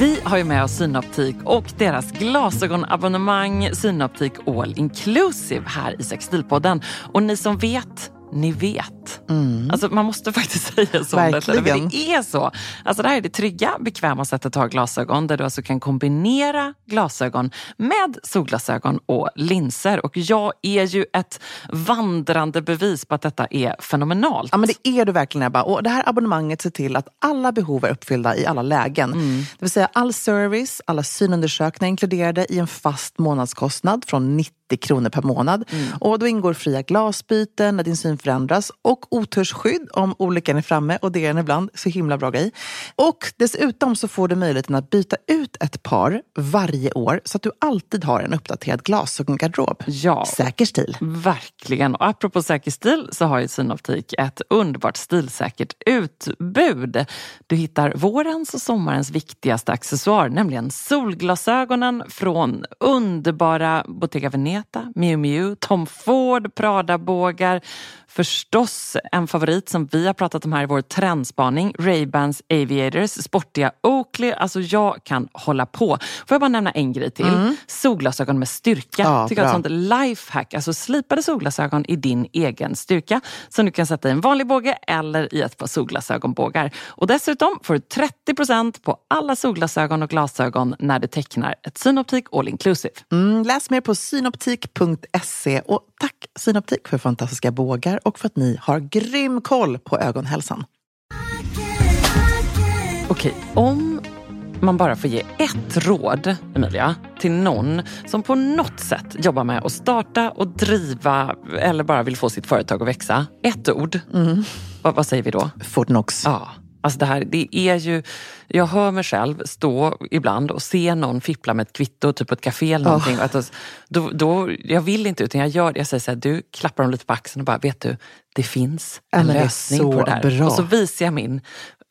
Vi har ju med oss Synoptik och deras glasögonabonnemang Synoptik All Inclusive här i Sextilpodden. Och ni som vet ni vet. Mm. Alltså, man måste faktiskt säga så. Verkligen. Det, det är så. Alltså, det här är det trygga, bekväma sättet att ha glasögon där du alltså kan kombinera glasögon med solglasögon och linser. Och jag är ju ett vandrande bevis på att detta är fenomenalt. Ja, men det är du verkligen Ebba. Och det här abonnemanget ser till att alla behov är uppfyllda i alla lägen. Mm. Det vill säga all service, alla synundersökningar inkluderade i en fast månadskostnad från 90 kronor per månad. Mm. Och då ingår fria glasbyten när din syn förändras och otursskydd om olyckan är framme och det är den ibland. Så himla bra grej. Och dessutom så får du möjligheten att byta ut ett par varje år så att du alltid har en uppdaterad glasögongarderob. Ja, säker stil. Verkligen. Och apropå säker stil så har ju Synoptik ett underbart stilsäkert utbud. Du hittar vårens och sommarens viktigaste accessoar, nämligen solglasögonen från underbara Bottega Veneta, Miu Miu, Tom Ford, Prada-bågar, Förstås en favorit som vi har pratat om här i vår trendspaning, Ray-Bans Aviators, sportiga Oakley. Alltså jag kan hålla på. Får jag bara nämna en grej till? Mm. Solglasögon med styrka. Ja, Tycker jag ett sånt lifehack. Alltså slipade solglasögon i din egen styrka som du kan sätta i en vanlig båge eller i ett par solglasögonbågar. Och dessutom får du 30% på alla solglasögon och glasögon när du tecknar ett Synoptik All Inclusive. Mm, läs mer på synoptik.se och tack Synoptik för fantastiska bågar och för att ni har grym koll på ögonhälsan. Okej, om man bara får ge ett råd, Emilia, till någon som på något sätt jobbar med att starta och driva eller bara vill få sitt företag att växa. Ett ord. Mm. Vad, vad, säger vi då? Fortnox. Ja. Alltså det här, det är ju, jag hör mig själv stå ibland och se någon fippla med ett kvitto, typ på ett café eller någonting. Oh. Att, då, då, jag vill inte utan jag gör det. Jag säger så här, du klappar dem lite på axeln och bara, vet du, det finns en lösning på det här. Bra. Och så visar jag min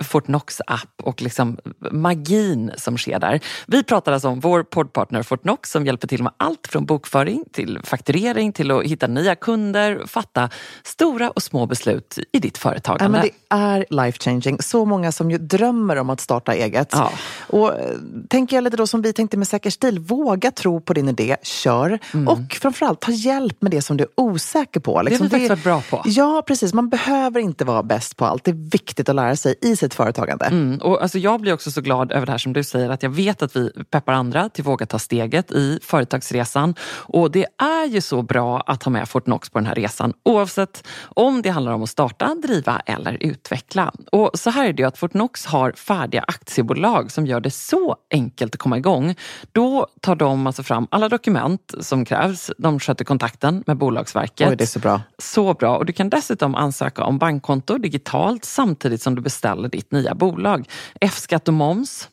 Fortnox-app och liksom magin som sker där. Vi pratar alltså om vår poddpartner Fortnox som hjälper till med allt från bokföring till fakturering till att hitta nya kunder, fatta stora och små beslut i ditt företagande. Ja, men det är life changing. Så många som ju drömmer om att starta eget. Ja. Och eh, tänker jag lite då som vi tänkte med Säker stil, våga tro på din idé, kör. Mm. Och framförallt ta hjälp med det som du är osäker på. Liksom det har vi faktiskt varit bra på. Ja, precis. Man behöver inte vara bäst på allt. Det är viktigt att lära sig i sitt företagande. Mm. Och alltså jag blir också så glad över det här som du säger, att jag vet att vi peppar andra till att våga ta steget i företagsresan. Och det är ju så bra att ha med Fortnox på den här resan, oavsett om det handlar om att starta, driva eller utveckla. Och så här är det ju att Fortnox har färdiga aktiebolag som gör det så enkelt att komma igång. Då tar de alltså fram alla dokument som krävs. De sköter kontakten med Bolagsverket. Oj, det är så bra. Så bra. Och du kan dessutom ansöka om bankkonto digitalt samtidigt som du beställer ditt nya bolag. F-skatt och moms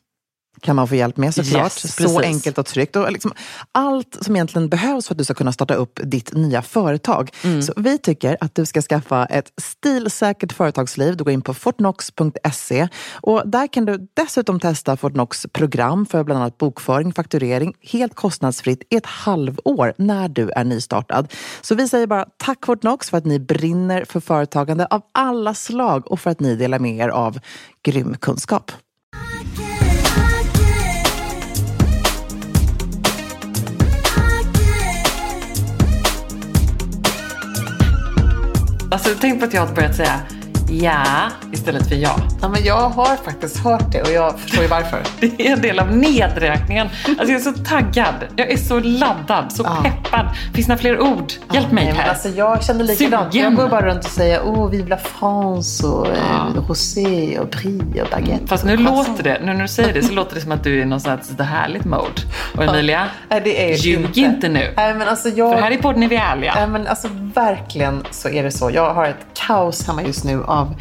kan man få hjälp med såklart. Yes, så enkelt och tryggt. Och liksom allt som egentligen behövs för att du ska kunna starta upp ditt nya företag. Mm. Så vi tycker att du ska skaffa ett stilsäkert företagsliv. Du går in på fortnox.se och där kan du dessutom testa Fortnox program för bland annat bokföring, fakturering helt kostnadsfritt i ett halvår när du är nystartad. Så vi säger bara tack Fortnox för att ni brinner för företagande av alla slag och för att ni delar med er av grym kunskap. Alltså tänk på att jag har börjat säga ja istället för ja. Ja, men jag har faktiskt hört det och jag förstår ju varför. Det är en del av nedräkningen. Alltså jag är så taggad. Jag är så laddad, så ja. peppad. Finns det fler ord? Hjälp mig här. Alltså jag känner likadant. Sugen. Jag går bara runt och säger oh, vive la France och eh, ja. rosé och brie och baguette. Fast nu låter det, nu när du säger det så låter det som att du är i någon slags härligt mode. Och Emilia, det är ljug inte. inte nu. Nej, men alltså jag... För här i podden är vi ärliga. Nej, men alltså verkligen så är det så. Jag har ett kaos hemma just nu av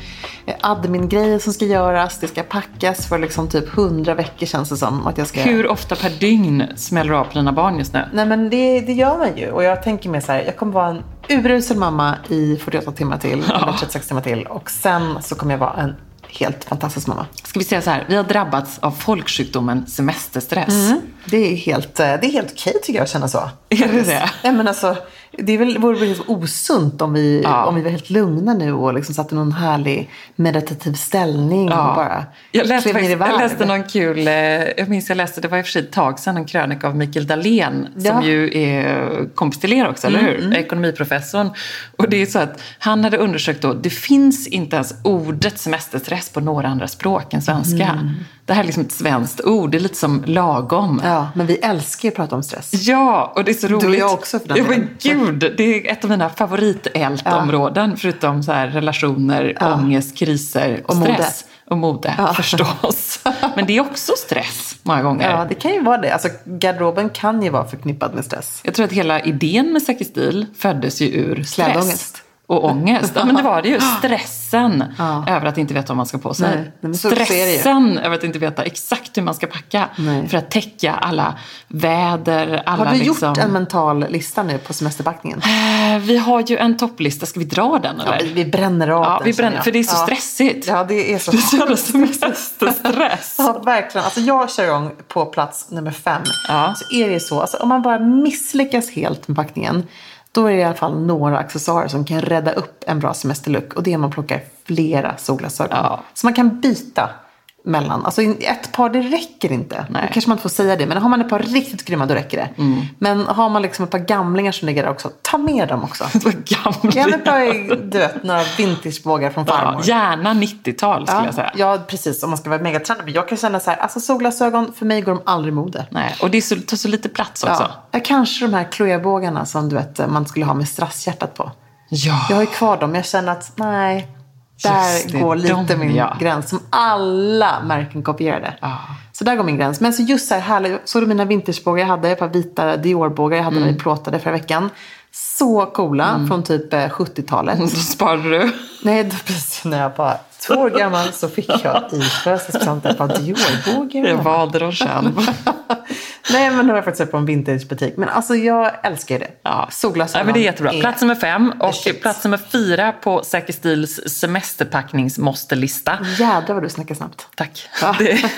admin-grejer som ska göras. Det ska packas för liksom typ hundra veckor känns det som. Att jag ska... Hur ofta per dygn smäller du av på dina barn just nu? Nej men det, det gör man ju. Och jag tänker mig så här, jag kommer vara en urusel mamma i 48 timmar till, eller 36 timmar till. Och sen så kommer jag vara en helt fantastisk mamma. Ska vi säga så här, vi har drabbats av folksjukdomen semesterstress. Mm. Det är helt, eh, det är helt okej tycker jag att känna så. Är det det? Nej, men alltså, det väl, vore väl osunt om vi, ja. om vi var helt lugna nu och liksom satt i någon härlig meditativ ställning ja. och bara jag läste, faktiskt, jag läste någon kul, eh, jag minns jag läste, det var i och för sig ett tag sedan, en krönika av Mikael Dahlén ja. som ju är kompis till er också, mm, eller hur? Mm. Ekonomiprofessorn. Och det är så att han hade undersökt då, det finns inte ens ordet semesterstress på några andra språk än svenska. Mm. Det här är liksom ett svenskt ord, det är lite som lagom. Ja, men vi älskar ju att prata om stress. Ja, och det är så roligt. Du och jag också för den ja, men gud, det är ett av mina favoritältområden. Ja. Förutom så här relationer, ja. ångest, kriser och stress. Mode. Och mode ja. förstås. Men det är också stress många gånger. Ja, det kan ju vara det. Alltså, garderoben kan ju vara förknippad med stress. Jag tror att hela idén med Säker stil föddes ju ur stress. Klädångest och ångest. Ja, men det var det ju. Stressen ja. över att inte veta vad man ska på sig. Nej, Stressen över att inte veta exakt hur man ska packa. Nej. För att täcka alla väder. Alla har du liksom... gjort en mental lista nu på semesterpackningen? Eh, vi har ju en topplista. Ska vi dra den eller? Ja, vi bränner av ja, den. Vi bränner, för det är så stressigt. Ja, det är så. Det är så semesterstress. ja, verkligen. Alltså, jag kör igång på plats nummer fem. Så är det så. Alltså, om man bara misslyckas helt med packningen då är det i alla fall några accessoarer som kan rädda upp en bra semesterlook. Och det är om man plockar flera solglasögon. Ja. Så man kan byta mellan. Alltså ett par det räcker inte. Nej. Då kanske man inte får säga det. Men har man ett par riktigt grymma då räcker det. Mm. Men har man liksom ett par gamlingar som ligger där också. Ta med dem också. Gamlingar? Ja, ett par, du vet, några vintagebågar från farmor. Ja, gärna 90-tal skulle ja, jag säga. Ja, precis. Om man ska vara megatrendig. Men jag kan känna så här. Alltså solglasögon, för mig går de aldrig mode. Nej, och det så, tar så lite plats också. Ja, kanske de här Chloé-bågarna som du vet man skulle ha med strasshjärtat på. Ja. Jag har ju kvar dem. Jag känner att nej, där det, går lite min ja. gräns. Som alla märken kopierade. Ah. Så där går min gräns. Men så just så här härligt. Såg du mina vintagebågar jag hade? Ett par vita Dior-bågar jag hade mm. plåtade förra veckan. Så coola mm. från typ 70-talet. Då sparade du? Nej, då, precis när jag var två år gammal så fick jag i födelsedagspresent ett par Dior-bågar. Jag valde dem själv. Nej, men nu har jag faktiskt sett på en vintagebutik. Men alltså jag älskar det. Ja. Solglasögon. Ja, men det är jättebra. Plats nummer fem och shit. plats nummer fyra på Säker Stils semesterpackningsmåste-lista. Jädrar vad du snackar snabbt. Tack. Ja. Det,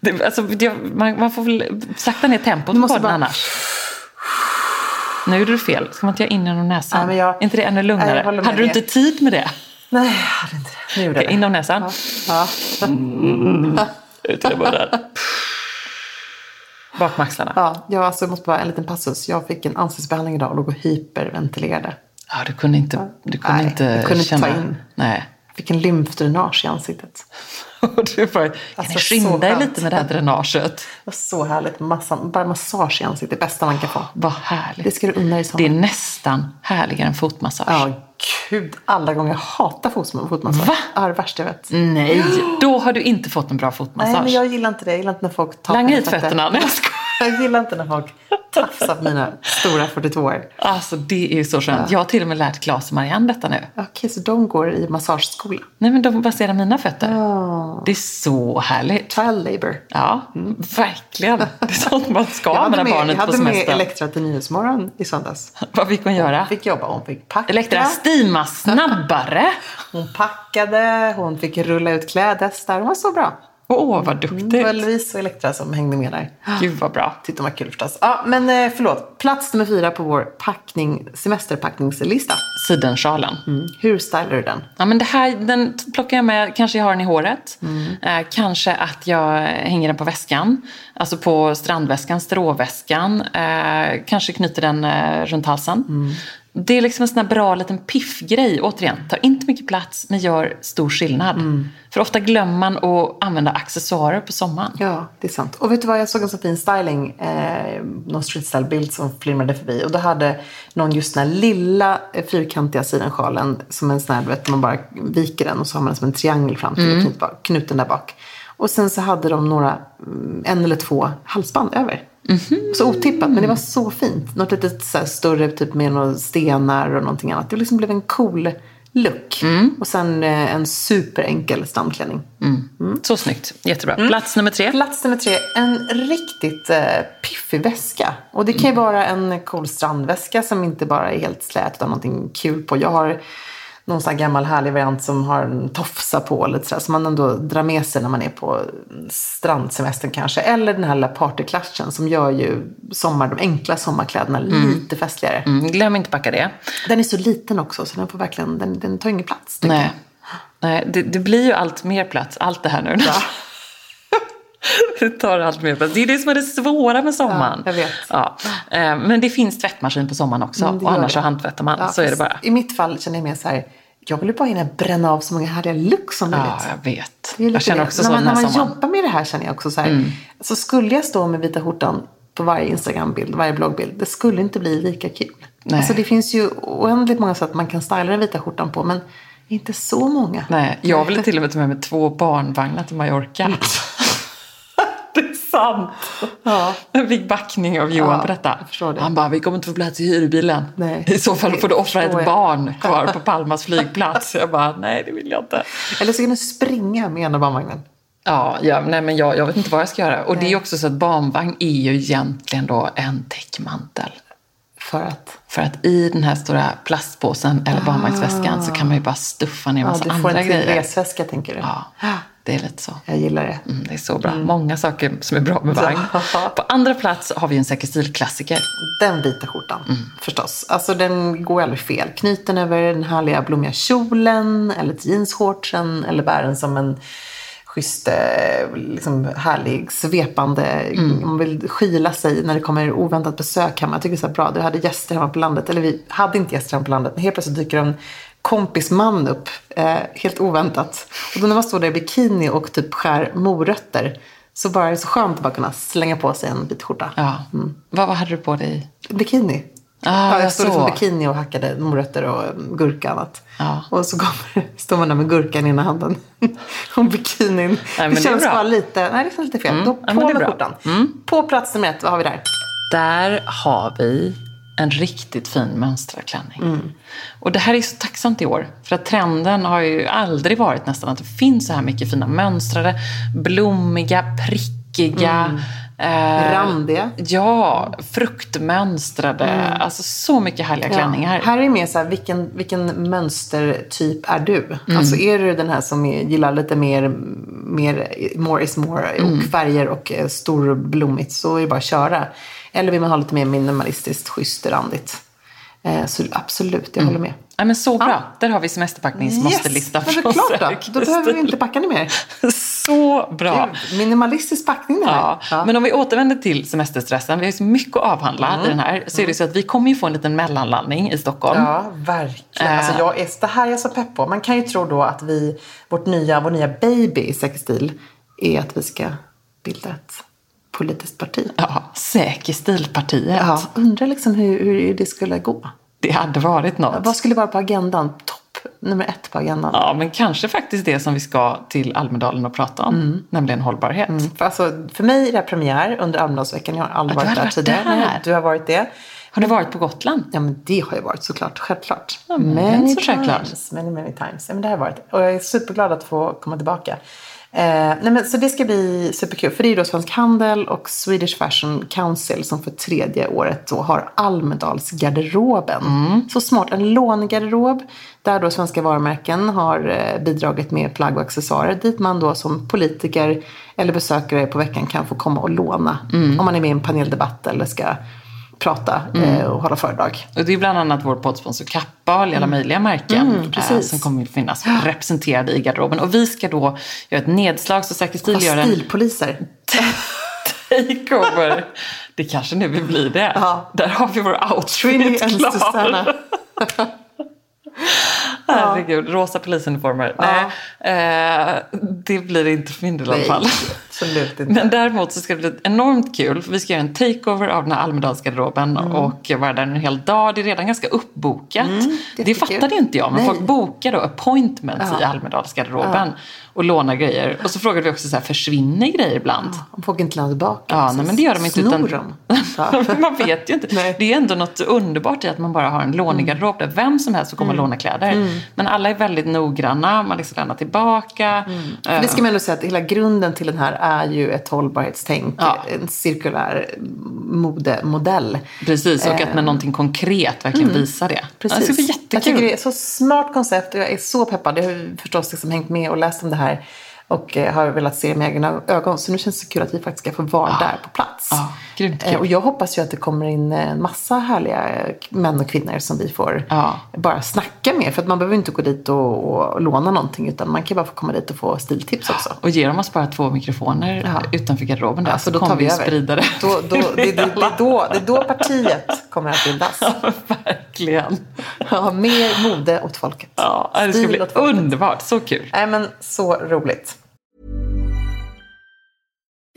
det, alltså, det, man, man, får väl sakta ner tempot på den bara... annars. Nu gjorde du fel. Ska man inte göra in genom näsan? Nej, jag... Är inte det ännu lugnare? Nej, hade du inte tid med det? Nej, jag hade inte det. Nu gjorde okay, In genom näsan. Ja. ja. Mm. Ut i Bakom axlarna. Ja, jag alltså, måste bara en liten passus. Jag fick en ansiktsbehandling idag och låg och hyperventilerade. Ja, du kunde inte, du kunde Nej, inte jag kunde känna... inte ta in. Nej. Jag fick en lymfdränage i ansiktet. du bara, kan alltså, ni skynda dig lite med det här dränaget? Det var så härligt. Massa, bara massage i ansiktet. Det bästa man kan få. Vad härligt. Det ska du unna dig Det är nästan härligare än fotmassage. Ja, gud. Alla gånger. Jag hatar fotmassage. Va? Ja, det värsta jag vet. Nej, då har du inte fått en bra fotmassage. Nej, men jag gillar inte det. Jag gillar inte när folk tar Langa hit fötterna. Nej, jag Jag gillar inte när folk tafsar på mina stora 42 år. Alltså det är så skönt. Ja. Jag har till och med lärt Claes och Marianne detta nu. Okej, så de går i massageskola? Nej, men de baserar mina fötter. Oh. Det är så härligt. Trial labor. Ja, mm. verkligen. Det är sånt man ska när barnet på semester. Jag hade med Elektra till Nyhetsmorgon i söndags. Vad fick hon göra? Hon fick jobba, hon fick packa. Elektra steama snabbare. hon packade, hon fick rulla ut klädhästar. Hon var så bra. Åh, vad duktigt. Det var Louise och Elektra som hängde med där. Gud vad bra. De var kul förstås. Ja, men eh, förlåt. Plats nummer fyra på vår packning, semesterpackningslista. Sidensjalen. Mm. Hur stylar du den? Ja, men det här, den plockar jag med. Kanske jag har den i håret. Mm. Eh, kanske att jag hänger den på väskan. Alltså på strandväskan, stråväskan. Eh, kanske knyter den eh, runt halsen. Det är liksom en sån här bra liten piffgrej. Återigen, tar inte mycket plats men gör stor skillnad. Mm. För ofta glömmer man att använda accessoarer på sommaren. Ja, det är sant. Och vet du vad, jag såg en så fin styling, eh, någon streetstyle-bild som flimrade förbi. Och då hade någon just den här lilla eh, fyrkantiga sidensjalen som en sån här, du vet, man bara viker den och så har man som en triangel fram till mm. knuten där bak. Och sen så hade de några, mm, en eller två halsband över. Mm-hmm. Så otippat, men det var så fint. Något lite så större, typ med några stenar och någonting annat. Det liksom blev en cool look. Mm. Och sen eh, en superenkel strandklänning. Mm. Mm. Så snyggt. Jättebra. Mm. Plats nummer tre. Plats nummer tre. En riktigt eh, piffig väska. Och det kan ju mm. vara en cool strandväska som inte bara är helt slät utan någonting kul på. Jag har någon sån här gammal härlig variant som har en tofsa på. Lite sådär, som man ändå drar med sig när man är på strandsemestern kanske. Eller den här lilla partyklatschen som gör ju sommar, de enkla sommarkläderna mm. lite festligare. Mm, glöm inte packa det. Den är så liten också så den får verkligen, den, den tar ingen plats. Nej, Nej det, det, blir ju allt mer plats, allt det här nu. Ja. det tar allt mer plats. Det är det som är det svåra med sommaren. Ja, jag vet. Ja. Eh, men det finns tvättmaskin på sommaren också. Mm, och annars så handtvättar man. Ja, så är det bara. I mitt fall känner jag mer så här jag vill bara hinna bränna av så många härliga looks som möjligt. Ja, jag vet. Jag känner också så när man, när man jobbar med det här känner jag också så här. Mm. Så skulle jag stå med vita skjortan på varje Instagram-bild, varje bloggbild. Det skulle inte bli lika kul. Nej. Alltså det finns ju oändligt många sätt man kan styla den vita skjortan på. Men inte så många. Nej, jag ville till och med ta med mig två barnvagnar till Mallorca. Det är sant. Ja. Jag fick backning av Johan ja, på detta. Han bara, vi kommer inte få plats i hyrbilen. Nej. I så fall får du offra ett barn kvar på Palmas flygplats. Jag bara, nej det vill jag inte. Eller så kan du springa med ena barnvagnen. Ja, ja nej, men jag, jag vet inte vad jag ska göra. Och nej. det är också så att barnvagn är ju egentligen då en täckmantel. För att? För att i den här stora plastpåsen eller barnvagnsväskan så kan man ju bara stuffa ner massa andra grejer. Du får en till resväska tänker du? Ja. Det är lite så. Jag gillar det. Mm, det är så bra. Mm. Många saker som är bra med vagn. På andra plats har vi en säker stilklassiker. Den vita skjortan, mm. förstås. Alltså den går aldrig fel. Knyten över den härliga blommiga kjolen eller jeansshortsen eller bär den som en schysst, eh, liksom härlig, svepande. Mm. Man vill skila sig när det kommer oväntat besök hemma. Jag tycker det är så bra. Du hade gäster hemma på landet. Eller vi hade inte gäster hemma på landet. Men helt plötsligt dyker en kompisman upp, eh, helt oväntat. Och då när man står där i bikini och typ skär morötter så bara är det så skönt att bara kunna slänga på sig en vit skjorta. Ja. Mm. Vad, vad hade du på dig? Bikini. Ah, ja, jag stod liksom bikini och hackade morötter och gurka och annat. Ja. Och så kommer, står man där med gurkan i ena handen. och bikinin. Nej, det känns det bara lite, nej det känns lite fel. Mm. Då på ja, med skjortan. Mm. På plats nummer ett, vad har vi där? Där har vi en riktigt fin mönstrad klänning. Mm. Och det här är så tacksamt i år. För att trenden har ju aldrig varit nästan att det finns så här mycket fina mönstrade, blommiga, prickiga. Mm. Eh, Randiga. Ja, fruktmönstrade. Mm. Alltså så mycket härliga klänningar. Ja. Här är mer så här, vilken, vilken mönstertyp är du? Mm. Alltså är du den här som gillar lite mer, mer more is more och mm. färger och eh, storblommigt så är det bara att köra. Eller vill man ha lite mer minimalistiskt, schysst, randigt. Eh, så absolut, jag mm. håller med. Ja, men så bra. Ja. Där har vi semesterpackningsmåste-listan yes. från klart då. då behöver vi inte packa mer. så bra. minimalistisk packning det här. Ja. ja. Men om vi återvänder till semesterstressen. Vi har ju så mycket att avhandla mm. i den här. Så är det så att vi kommer ju få en liten mellanlandning i Stockholm. Ja, verkligen. Äh. Alltså, jag är, det här är jag så pepp på. Man kan ju tro då att vi, vårt nya, vår nya baby i sexstil är att vi ska bilda ett politiskt parti. Ja, Säkerstilpartiet. Ja, undrar liksom hur, hur det skulle gå. Det hade varit något. Vad skulle vara på agendan? Topp nummer ett på agendan? Ja, men kanske faktiskt det som vi ska till Almedalen och prata om. Mm. Nämligen hållbarhet. Mm. För, alltså, för mig är det premiär under Almedalsveckan. Jag har aldrig ja, varit där varit tidigare. Där. Du har varit det. Har du varit på Gotland? Ja, men det har jag varit såklart. Självklart. Ja, many times. Självklart. Many, many times. Ja, men det har jag varit. Och jag är superglad att få komma tillbaka. Eh, nej men, så det ska bli superkul. För det är då Svensk Handel och Swedish Fashion Council som för tredje året då har Almedalsgarderoben. Mm. Så smart. En lånegarderob där då svenska varumärken har eh, bidragit med plagg och accessoarer dit man då som politiker eller besökare på veckan kan få komma och låna. Mm. Om man är med i en paneldebatt eller ska prata mm. eh, och hålla föredrag. Och det är bland annat vår poddsponsor Kappa och alla mm. möjliga märken mm, eh, som kommer att finnas representerade i garderoben. Och vi ska då göra ett nedslag så Säker Stil gör en... Stilpoliser. takeover. Det kanske nu vill bli det. Ja. Där har vi vår outfit klar. Herregud, rosa polisuniformer. Ja. Nej, eh, det blir inte för min del i alla fall. Absolut inte. Men däremot så ska det bli enormt kul för vi ska göra en takeover av den här Almedalsgarderoben mm. och vara där en hel dag. Det är redan ganska uppbokat. Mm, det, det fattade inte jag men Nej. folk bokar då appointments ja. i Almedalsgarderoben. Ja och lånar grejer. Och så frågade vi också så här, försvinner grejer ibland? Ja, om folk inte lämnar tillbaka? Ja, nej, men det gör de inte. Utan, de? man vet ju inte. Nej. Det är ändå något underbart i att man bara har en lånegarderob där vem som helst får komma mm. och låna kläder. Mm. Men alla är väldigt noggranna, man liksom lämnar tillbaka. Mm. Uh. Det ska man ändå säga att hela grunden till den här är ju ett hållbarhetstänk. Ja. En cirkulär modemodell. Precis, och att när någonting konkret verkligen mm. visar det. Precis. Det ska bli jättekul. Jag tycker det är ett så smart koncept och jag är så peppad. Jag har förstås liksom hängt med och läst om det här och eh, har velat se det med egna ögon. Så nu känns det kul att vi faktiskt ska få vara ja. där på plats. Ja, grymt kul. Eh, och jag hoppas ju att det kommer in en massa härliga män och kvinnor som vi får ja. bara snacka med. För att man behöver inte gå dit och, och, låna någonting utan man kan bara få komma dit och få stiltips också. Och ger de oss bara två mikrofoner ja. utanför garderoben där så, så då kommer vi, vi sprida det. Då, då, det, det, det, är då, det är då partiet kommer att bildas. Ja, verkligen. Ja, mer mode åt folket. Ja, det ska bli underbart. Så kul. Nej, men så roligt.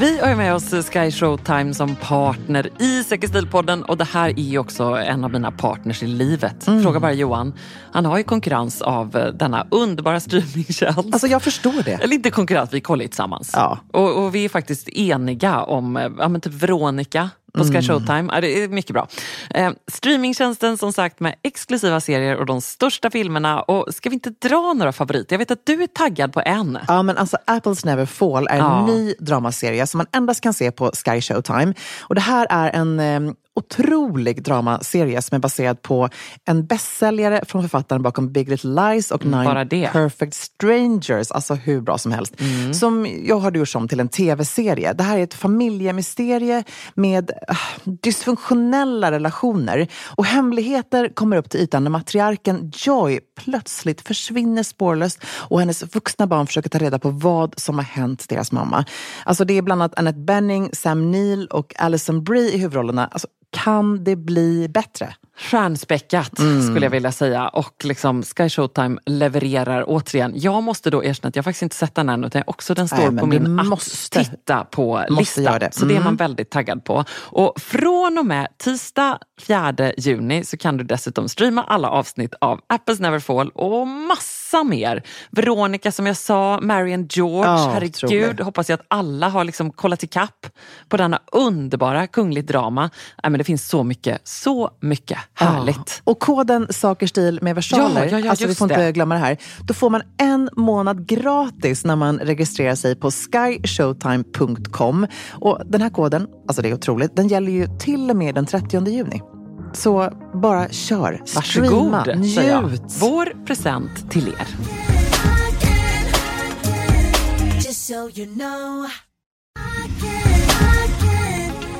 Vi har med oss Sky Showtime som partner i Säker och det här är också en av mina partners i livet. Mm. Fråga bara Johan. Han har ju konkurrens av eh, denna underbara streamingtjänst. Alltså jag förstår det. Eller inte konkurrens, vi kollar ju tillsammans. Ja. Och, och, vi är faktiskt eniga om, eh, ja men typ Veronica på Sky mm. Showtime. Ja, det är mycket bra. Eh, streamingtjänsten som sagt med exklusiva serier och de största filmerna. Och Ska vi inte dra några favoriter? Jag vet att du är taggad på en. Ja, men alltså Apples Never Fall är en ja. ny dramaserie som man endast kan se på Sky Showtime. Och det här är en eh, otrolig dramaserie som är baserad på en bästsäljare från författaren bakom Big Little Lies och mm, Nine Perfect Strangers. Alltså hur bra som helst. Mm. Som jag har gjort om till en tv-serie. Det här är ett familjemysterie med uh, dysfunktionella relationer. Och hemligheter kommer upp till ytan när matriarken Joy plötsligt försvinner spårlöst och hennes vuxna barn försöker ta reda på vad som har hänt deras mamma. Alltså det är bland annat Annette Benning, Sam Neill och Alison Brie i huvudrollerna. Alltså, kan det bli bättre? Stjärnspäckat mm. skulle jag vilja säga. Och liksom Sky Showtime levererar återigen. Jag måste då erkänna att jag faktiskt inte sett den än utan också den står Nej, på min måste, att titta på lista. Det. Så det är man mm. väldigt taggad på. Och från och med tisdag 4 juni så kan du dessutom streama alla avsnitt av Apples Neverfall och massa mer. Veronica som jag sa, Marion George, oh, herregud. Hoppas jag att alla har liksom kollat ikapp på denna underbara kungligt drama. Nej, men det finns så mycket, så mycket Härligt. Ja. Och koden Saker stil med versaler, ja, ja, alltså vi får det. inte glömma det här. Då får man en månad gratis när man registrerar sig på skyshowtime.com. Och den här koden, alltså det är otroligt, den gäller ju till och med den 30 juni. Så bara kör, Varsågod, streama, njut. Vår present till er.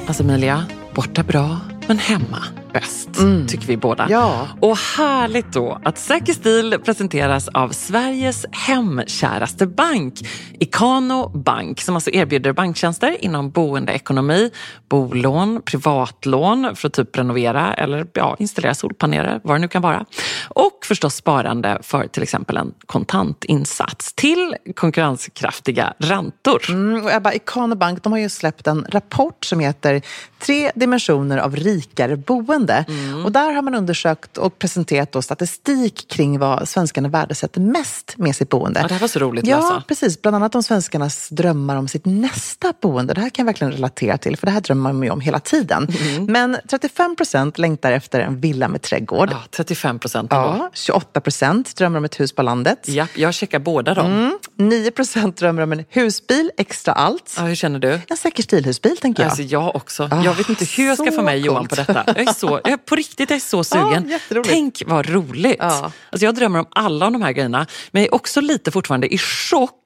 Alltså Emilia, borta bra, men hemma bäst, mm. tycker vi båda. Ja. Och härligt då att Säker stil presenteras av Sveriges hemkäraste bank, Ikano Bank, som alltså erbjuder banktjänster inom boendeekonomi, bolån, privatlån för att typ renovera eller ja, installera solpaneler, vad det nu kan vara. Och förstås sparande för till exempel en kontantinsats till konkurrenskraftiga räntor. Mm, och Ebba, Ikano Bank de har ju släppt en rapport som heter Tre dimensioner av rikare boende boende. Mm. Och där har man undersökt och presenterat då statistik kring vad svenskarna värdesätter mest med sitt boende. Ja, det här var så roligt Ja, läsa. precis. Bland annat om svenskarnas drömmar om sitt nästa boende. Det här kan jag verkligen relatera till, för det här drömmer man ju om hela tiden. Mm. Men 35 procent längtar efter en villa med trädgård. Ja, 35 procent. Ja, 28 procent drömmer om ett hus på landet. Ja, jag checkar båda dem. Mm. 9 procent drömmer om en husbil, extra allt. Ja, hur känner du? En säker stilhusbil, tänker jag. Alltså, jag också. Oh, jag vet inte hur jag ska få med Johan på detta. Jag är så, jag, på riktigt, jag är så sugen. Ja, Tänk vad roligt. Ja. Alltså, jag drömmer om alla de här grejerna. Men jag är också lite fortfarande i chock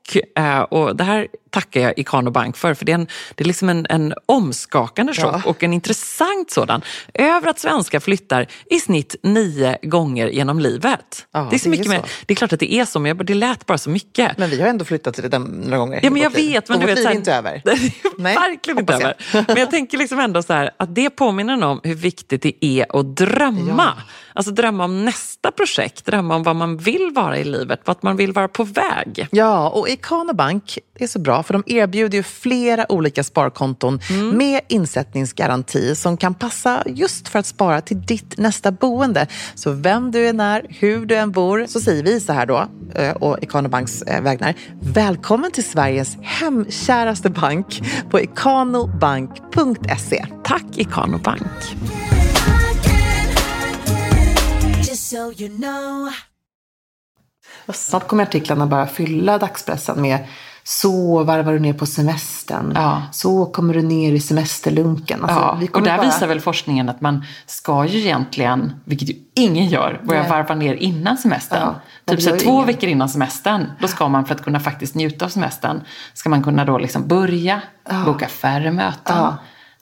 och det här tackar jag Ikano Bank för, för det är, en, det är liksom en, en omskakande chock ja. och en intressant sådan, över att svenskar flyttar i snitt nio gånger genom livet. Ja, det är så det mycket är mer, det är klart att det är så, men det lät bara så mycket. Men vi har ändå flyttat till det några gånger. Ja, men jag vet. Men du vet, liv är inte över. Är verkligen inte över. Men jag tänker liksom ändå så här, att det påminner om hur viktigt det är att drömma. Ja. Alltså drömma om nästa projekt, drömma om vad man vill vara i livet, vart man vill vara på väg. Ja, och Ikano Bank är så bra för de erbjuder ju flera olika sparkonton mm. med insättningsgaranti som kan passa just för att spara till ditt nästa boende. Så vem du än är, hur du än bor, så säger vi så här då, eh, och Ikano Banks eh, vägnar. Välkommen till Sveriges hemkäraste bank på ikanobank.se. Tack Ikano Bank. Snart kommer artiklarna bara fylla dagspressen med så varvar du ner på semestern. Ja. Så kommer du ner i semesterlunken. Alltså, ja. och där bara... visar väl forskningen att man ska ju egentligen, vilket ju ingen gör, börja Nej. varva ner innan semestern. Ja, typ så två ingen. veckor innan semestern, då ska man för att kunna faktiskt njuta av semestern, ska man kunna då liksom börja ja. boka färre möten,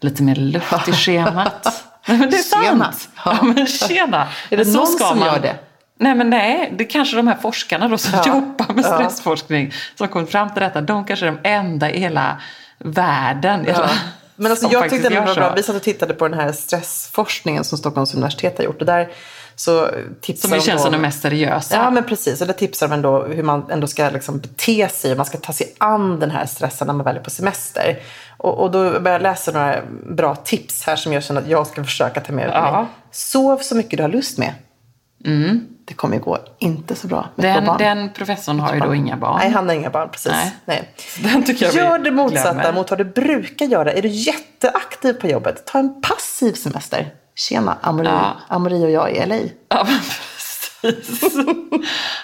lite mer luft i schemat. men det är tjena. sant! Ja. men tjena! Är det någon som man... gör det? Nej men nej, det är kanske de här forskarna då som ja. jobbar med stressforskning ja. som kommit fram till detta. De kanske är de enda i hela världen. Ja. Men alltså, jag tyckte det var bra. Vi satt och tittade på den här stressforskningen som Stockholms universitet har gjort. Och där så tipsar som känns som den mest seriösa. Ja men precis. Och där tipsar de ändå hur man ändå ska liksom bete sig. Hur man ska ta sig an den här stressen när man väl är på semester. Och, och då började jag läsa några bra tips här som jag känner att jag ska försöka ta med mig. Sov så mycket du har lust med. Mm. Det kommer gå inte så bra med den, barn. Den professorn har ju då inga barn. Nej, han har inga barn. Precis. Nej. Nej. Den tycker jag Gör det motsatta glömmer. mot vad du brukar göra. Är du jätteaktiv på jobbet, ta en passiv semester. Tjena, Amori, ja. Amori och jag i LA. Ja, men precis.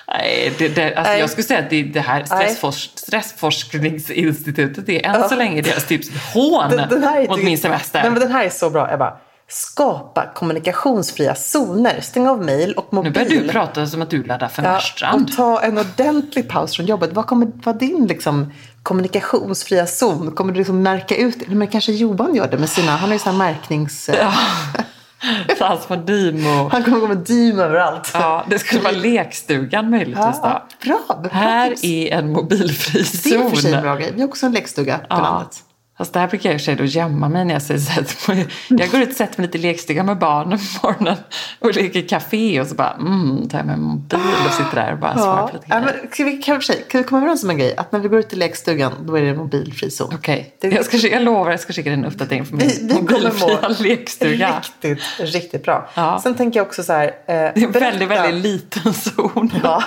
Nej, det, det, alltså Nej. Jag skulle säga att det, det här stressfors, stressforskningsinstitutet är än ja. så länge deras tips hån den, den mot min semester. Men den här är så bra, Ebba. Skapa kommunikationsfria zoner. Stäng av mejl och mobil. Nu börjar du prata som att du laddar för Marstrand. Ja, och ta en ordentlig paus från jobbet. Vad kommer vara din liksom, kommunikationsfria zon? Kommer du liksom märka ut det? Men kanske Johan gör det med sina, han har ju sådana märknings... Ja. Hans på Dymo. Han kommer gå med Dymo överallt. Ja, det skulle vara lekstugan möjligtvis ja, då. Bra, bra Här är en mobilfri zon. Det är för sig en bra grej. Vi har också en lekstuga på ja. landet. Fast där brukar jag i och för sig då gömma mig när jag säger så här. Jag går ut och sätter mig lite i lekstugan med barnen på morgonen och leker café och så bara mm, tar jag med mobil och sitter där och bara ja. svarar på lite ja, men, kan, vi, kan, vi, kan vi komma överens om en grej? Att när vi går ut i lekstugan då är det mobilfri zon. Okej, okay. jag, ska, jag lovar jag ska skicka en uppdatering för min vi, vi mobilfria lekstuga. Riktigt, riktigt bra. Ja. Sen tänker jag också så här. Eh, det är en väldigt, väldigt liten zon. Ja.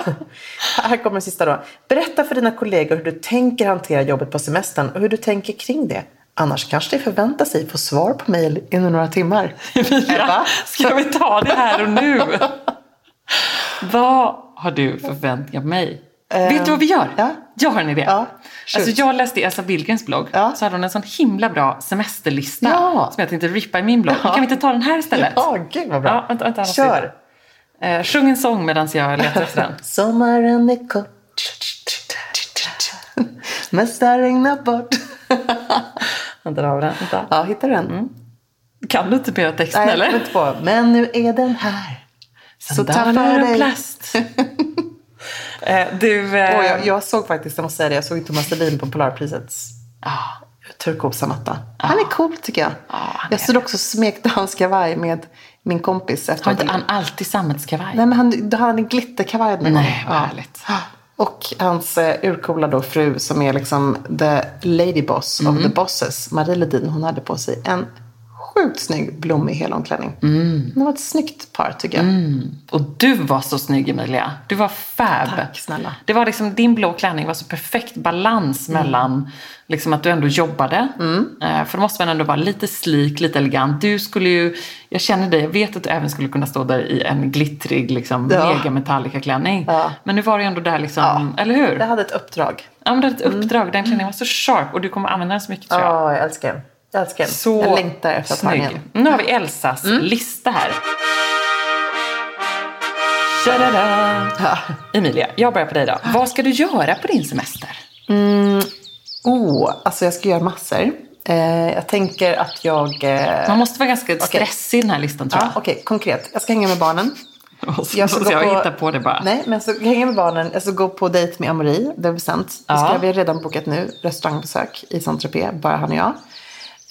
Här kommer den sista då. Berätta för dina kollegor hur du tänker hantera jobbet på semestern och hur du tänker kring det. Annars kanske de förväntar sig få svar på mejl inom några timmar. Emilia, ska vi ta det här och nu? vad har du för förväntningar på mig? Uh, Vet du vad vi gör? Ja. Jag har en idé. Ja, alltså jag läste i Elsa Billgrens blogg, ja. så hade hon en sån himla bra semesterlista ja. som jag tänkte rippa i min blogg. Kan vi inte ta den här istället? Ja, gud vad bra. Ja, vänta, vänta, Kör! Eh, sjung en sång medan jag letar efter den. Sommaren är kort Mesta regnat bort Vänta, den. Vänta. Ja, hittar du den? Mm. Kan du inte mera texten Nej, eller? Inte på. Men nu är den här. Så ta för dig. plast. eh, du, eh... Oh, jag, jag, såg faktiskt, jag måste säga det, jag såg Thomas Ledin på Polarprisets ah. turkosa matta. Ah. Han är cool tycker jag. Ah, jag stod också smekte hans kavaj med min kompis. Efter har inte han alltid sammetskavaj? Nej, men han, då hade han en glitterkavaj Nej, vad härligt. Och hans eh, urcoola då fru som är liksom the lady boss mm. of the bosses, Marie Ledin, hon hade på sig en sjukt snygg blommig helomklänning. Mm. Det var ett snyggt par tycker jag. Mm. Och du var så snygg Emilia. Du var fab. Tack snälla. Det var liksom, din blå klänning var så perfekt balans mm. mellan liksom att du ändå jobbade. Mm. Eh, för då måste man ändå vara lite slik, lite elegant. Du skulle ju, jag känner dig, jag vet att du även skulle kunna stå där i en glittrig liksom, ja. mega metallica-klänning. Ja. Men nu var du ändå där liksom, ja. eller hur? Jag hade ett uppdrag. Ja, men du hade ett mm. uppdrag. Den klänningen var så sharp och du kommer använda den så mycket tror jag. Ja, jag älskar den. Jag älskar den. Så jag längtar efter att ha den Nu har vi Elsas mm. lista här. Ja. Emilia, jag börjar på dig då. Vad ska du göra på din semester? Mm. Oh, alltså jag ska göra massor. Eh, jag tänker att jag... Eh... Man måste vara ganska stressig i den här listan tror jag. Ja, Okej, okay. konkret. Jag ska hänga med barnen. Och så, jag ska så jag på... hitta på det bara. Nej, men jag ska hänga med barnen. Jag ska gå på dejt med Amori. Det har bestämt. Ja. Det ska vi redan bokat nu. Restaurangbesök i Saint-Tropez. Bara han och jag.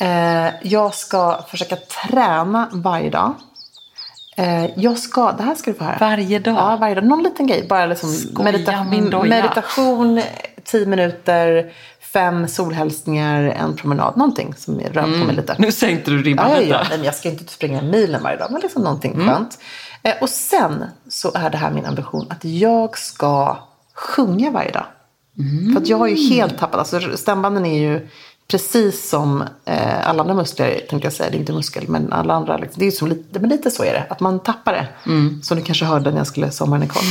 Eh, jag ska försöka träna varje dag. Eh, jag ska, det här ska du få höra. Varje dag? Ja, varje dag. Någon liten grej. Bara liksom medita meditation, tio minuter, fem solhälsningar, en promenad. Någonting som rör mm. på mig lite. Nu sänkte du ribban ja, lite. Ja, ja. jag ska inte springa milen varje dag, men liksom någonting mm. skönt. Eh, och sen så är det här min ambition att jag ska sjunga varje dag. Mm. För att jag har ju helt tappat, alltså stämbanden är ju precis som eh, alla andra muskler, tänkte jag säga. Det är inte muskel, men alla andra. Liksom, det är som lite, men lite så är det. Att man tappar det. Mm. Som du kanske hörde när jag skulle Sommaren är kort.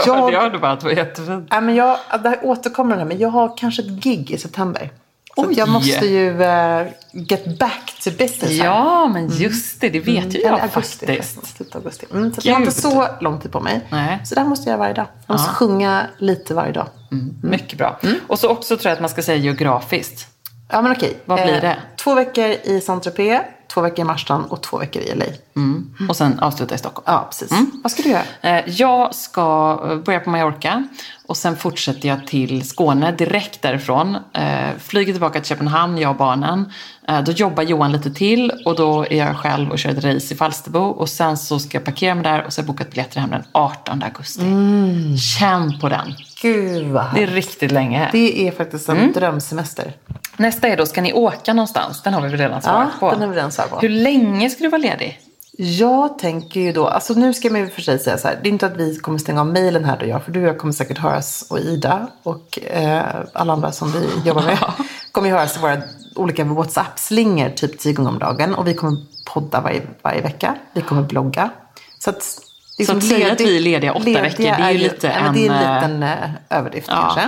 jag, jag hörde bara att det var jättefint. Ja, men jag, det här återkommer det här, men jag har kanske ett gig i september. Så jag måste ju uh, get back to business här. Ja, men just det. Det vet mm. ju jag augusti, faktiskt. Slutet augusti. Mm, så jag har inte så lång tid på mig. Nej. Så det här måste jag göra varje dag. Jag måste ja. sjunga lite varje dag. Mm. mm. Mycket bra. Mm. Och så också tror jag att man ska säga geografiskt. Ja, men okej. Vad blir det? Eh, två veckor i Saint-Tropez, två veckor i Marstrand och två veckor i LA. Mm. Och sen avsluta i Stockholm. Ja, precis. Mm. Vad ska du göra? Eh, jag ska börja på Mallorca och sen fortsätter jag till Skåne direkt därifrån. Eh, flyger tillbaka till Köpenhamn, jag och barnen. Eh, då jobbar Johan lite till och då är jag själv och kör ett race i Falsterbo. Och sen så ska jag parkera mig där och så har jag bokat biljetter hem den 18 augusti. Mm. Känn på den. Gud vad Det är riktigt länge. Det är faktiskt en mm. drömsemester. Nästa är då, ska ni åka någonstans? Den har vi väl redan svarat ja, på? den har vi redan svarat på. Hur länge ska du vara ledig? Jag tänker ju då, alltså nu ska man ju för sig säga så här, det är inte att vi kommer stänga av mejlen här då jag, för du och jag kommer säkert höras och Ida och eh, alla andra som vi jobbar med kommer ju höras i våra olika WhatsApp-slingor typ tio gånger om dagen och vi kommer podda varje, varje vecka, vi kommer blogga. Så att, liksom så att säga att vi är lediga åtta lediga veckor, det är ju lite är, en... Det är en liten eh, överdrift ja. kanske.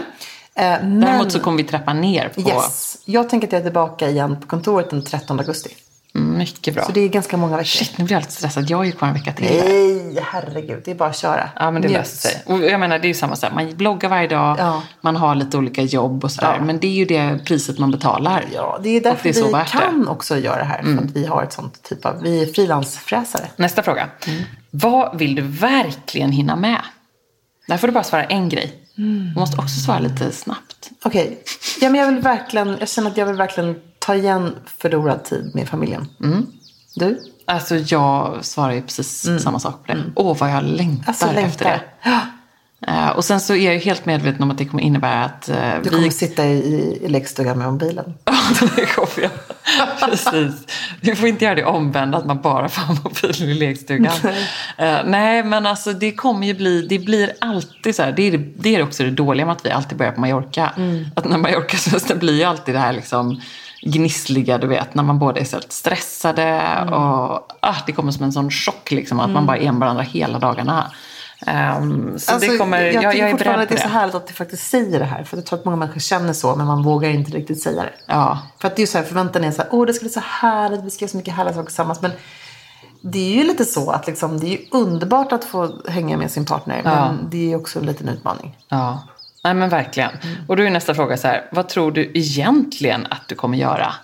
Eh, men, Däremot så kommer vi trappa ner på... Yes. Jag tänker att jag är tillbaka igen på kontoret den 13 augusti. Mm, mycket bra. Så det är ganska många veckor. Shit, nu blir jag lite stressad. Jag är ju kvar en vecka till. Nej, herregud. Det är bara att köra. Ja, men det löser sig. Och jag menar, det är ju samma sak. Man bloggar varje dag. Ja. Man har lite olika jobb och sådär. Ja. Men det är ju det priset man betalar. Ja, det är därför det är vi kan det. också göra det här. För mm. att vi har ett sånt typ av... Vi är frilansfräsare. Nästa fråga. Mm. Vad vill du verkligen hinna med? Där får du bara svara en grej. Mm. Du måste också svara lite snabbt. Okej. Okay. Ja, men jag vill verkligen... Jag känner att jag vill verkligen ta igen förlorad tid med familjen. Mm. Du? Alltså jag svarar ju precis mm. samma sak på det. Mm. Åh, mm. oh, vad jag längtar, alltså, längtar. efter det. Uh, och sen så är jag ju helt medveten om att det kommer innebära att... Uh, du kommer vi... sitta i, i lekstugan med mobilen. Ja, det kommer jag. Precis. Vi får inte göra det omvända, att man bara får ha mobilen i lekstugan. uh, nej, men alltså det kommer ju bli... Det blir alltid så här. Det är, det är också det dåliga med att vi alltid börjar på Mallorca. Mm. Att när Mallorca-semestern blir ju alltid det här liksom gnissliga, du vet, när man båda är så stressade mm. och ah, det kommer som en sån chock liksom, att mm. man bara är med varandra hela dagarna. Um, så alltså, det kommer, jag, jag, jag är fortfarande att det är så härligt att du faktiskt säger det här. För jag tror att många människor känner så, men man vågar inte riktigt säga det. Ja. För att det är så här, förväntan är så här, åh det ska bli så härligt, vi ska göra så mycket härliga saker tillsammans. Men det är ju lite så att liksom, det är underbart att få hänga med sin partner. Ja. Men det är också en liten utmaning. Ja. Nej men verkligen. Mm. Och då är nästa fråga så här, vad tror du egentligen att du kommer göra?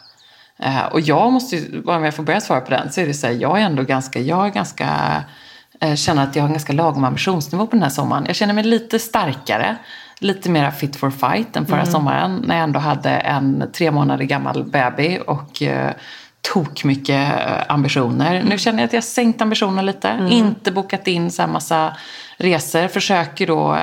Uh, och jag måste ju, om jag får börja svara på den, så är det så här, jag är ändå ganska, jag är ganska, uh, känner att jag har en ganska lagom ambitionsnivå på den här sommaren. Jag känner mig lite starkare, lite mer fit for fight än förra mm. sommaren. När jag ändå hade en tre månader gammal baby och uh, tok mycket ambitioner. Mm. Nu känner jag att jag har sänkt ambitionerna lite, mm. inte bokat in så här massa resor. Försöker då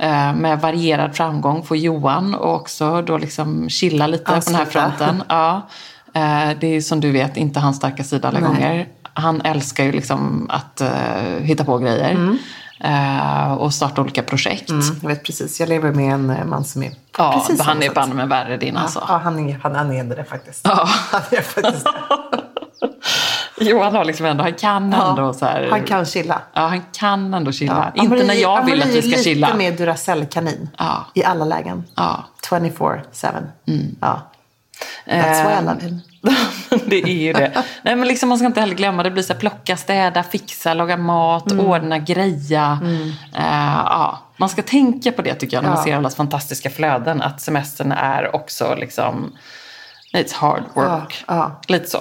Eh, med varierad framgång för Johan och också då liksom chilla lite Ansluta. på den här fronten. Ja. Eh, det är som du vet inte hans starka sida alla Nej. gånger. Han älskar ju liksom att uh, hitta på grejer. Mm. Uh, och starta olika projekt. Mm, jag vet precis. Jag lever med en man som är ja, precis han är banne med värre din ja, alltså. Ja, han är, han, han är det faktiskt. Ja. Han är faktiskt Johan har liksom ändå, han kan ändå ja, så här, Han kan chilla. Ja, han kan ändå chilla. Ja, Inte när jag vill att vi ska chilla. Han lite mer Duracell-kanin. Ja. I alla lägen. Ja. 24-7. Mm. Ja. That's why I love him. det är ju det. Nej, men liksom, man ska inte heller glömma, det blir så här, plocka, städa, fixa, laga mat, mm. ordna, greja. Mm. Uh, ja. Man ska tänka på det tycker jag när ja. man ser allas fantastiska flöden. Att semestern är också liksom, it's hard work. Ja, ja. Lite så.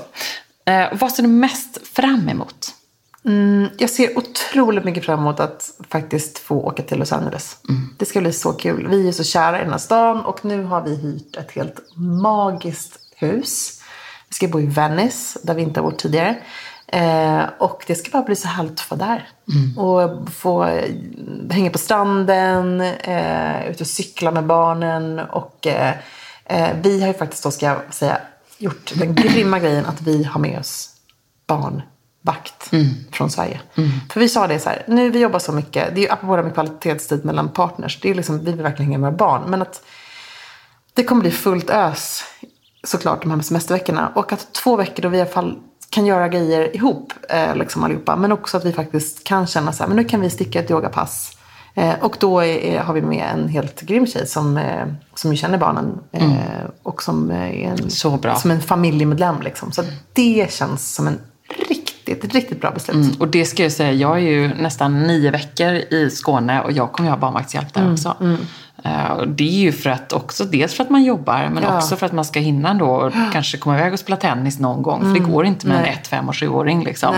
Eh, vad ser du mest fram emot? Mm, jag ser otroligt mycket fram emot att faktiskt få åka till Los Angeles. Mm. Det ska bli så kul. Vi är så kära i den här stan och nu har vi hyrt ett helt magiskt hus. Vi ska bo i Venice, där vi inte har bott tidigare. Eh, och det ska bara bli så härligt att vara där. Mm. Och få hänga på stranden, eh, ut och cykla med barnen. Och eh, eh, vi har ju faktiskt då, ska jag säga, gjort den grymma grejen att vi har med oss barnvakt mm. från Sverige. Mm. För vi sa det så här, nu vi jobbar så mycket, det är ju apropå det med kvalitetstid mellan partners, det är liksom, vi vill verkligen hänga med våra barn. Men att det kommer bli fullt ös såklart de här semesterveckorna. Och att två veckor då vi i alla fall kan göra grejer ihop eh, liksom allihopa. Men också att vi faktiskt kan känna så här, men nu kan vi sticka ett yogapass. Eh, och då är, har vi med en helt grym tjej som, eh, som ju känner barnen. Eh, mm. Och som är en, som en familjemedlem. Liksom. Så det känns som en riktigt, riktigt bra beslut. Mm. Och det ska jag säga, jag är ju nästan nio veckor i Skåne och jag kommer ju ha barnvaktshjälp där mm. också. Mm. Uh, det är ju för att också, dels för att man jobbar men ja. också för att man ska hinna då och kanske komma iväg och spela tennis någon gång. För det mm. går inte med Nej. en ett, fem och sjuåring liksom.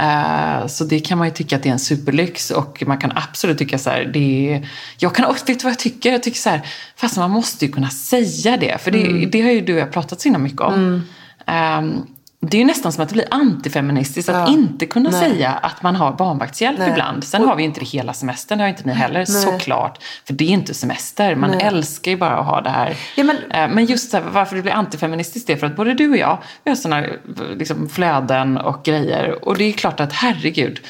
Uh, så det kan man ju tycka att det är en superlyx och man kan absolut tycka så här, det är, jag kan också, vet du vad jag tycker? Jag tycker så här, fast man måste ju kunna säga det. För det, mm. det har ju du och jag pratat så himla mycket om. Um, det är ju nästan som att det blir antifeministiskt att ja. inte kunna Nej. säga att man har barnvaktshjälp Nej. ibland. Sen har vi inte det hela semestern, det har inte ni heller Nej. såklart. För det är inte semester, man älskar ju bara att ha det här. Ja, men, eh, men just här, varför det blir antifeministiskt det är för att både du och jag, vi har sådana liksom, flöden och grejer. Och det är klart att herregud,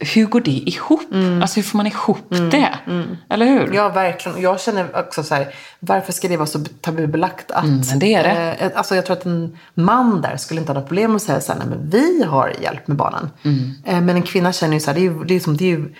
hur går det ihop? Mm. Alltså hur får man ihop mm. det? Mm. Eller hur? Ja, verkligen. Jag känner också så här, varför ska det vara så tabubelagt att... Mm, det är det. Eh, alltså jag tror att en man där skulle inte ha något problem att säga så här, nej men vi har hjälp med barnen. Mm. Eh, men en kvinna känner ju så här, det är ju, det är som, det är ju,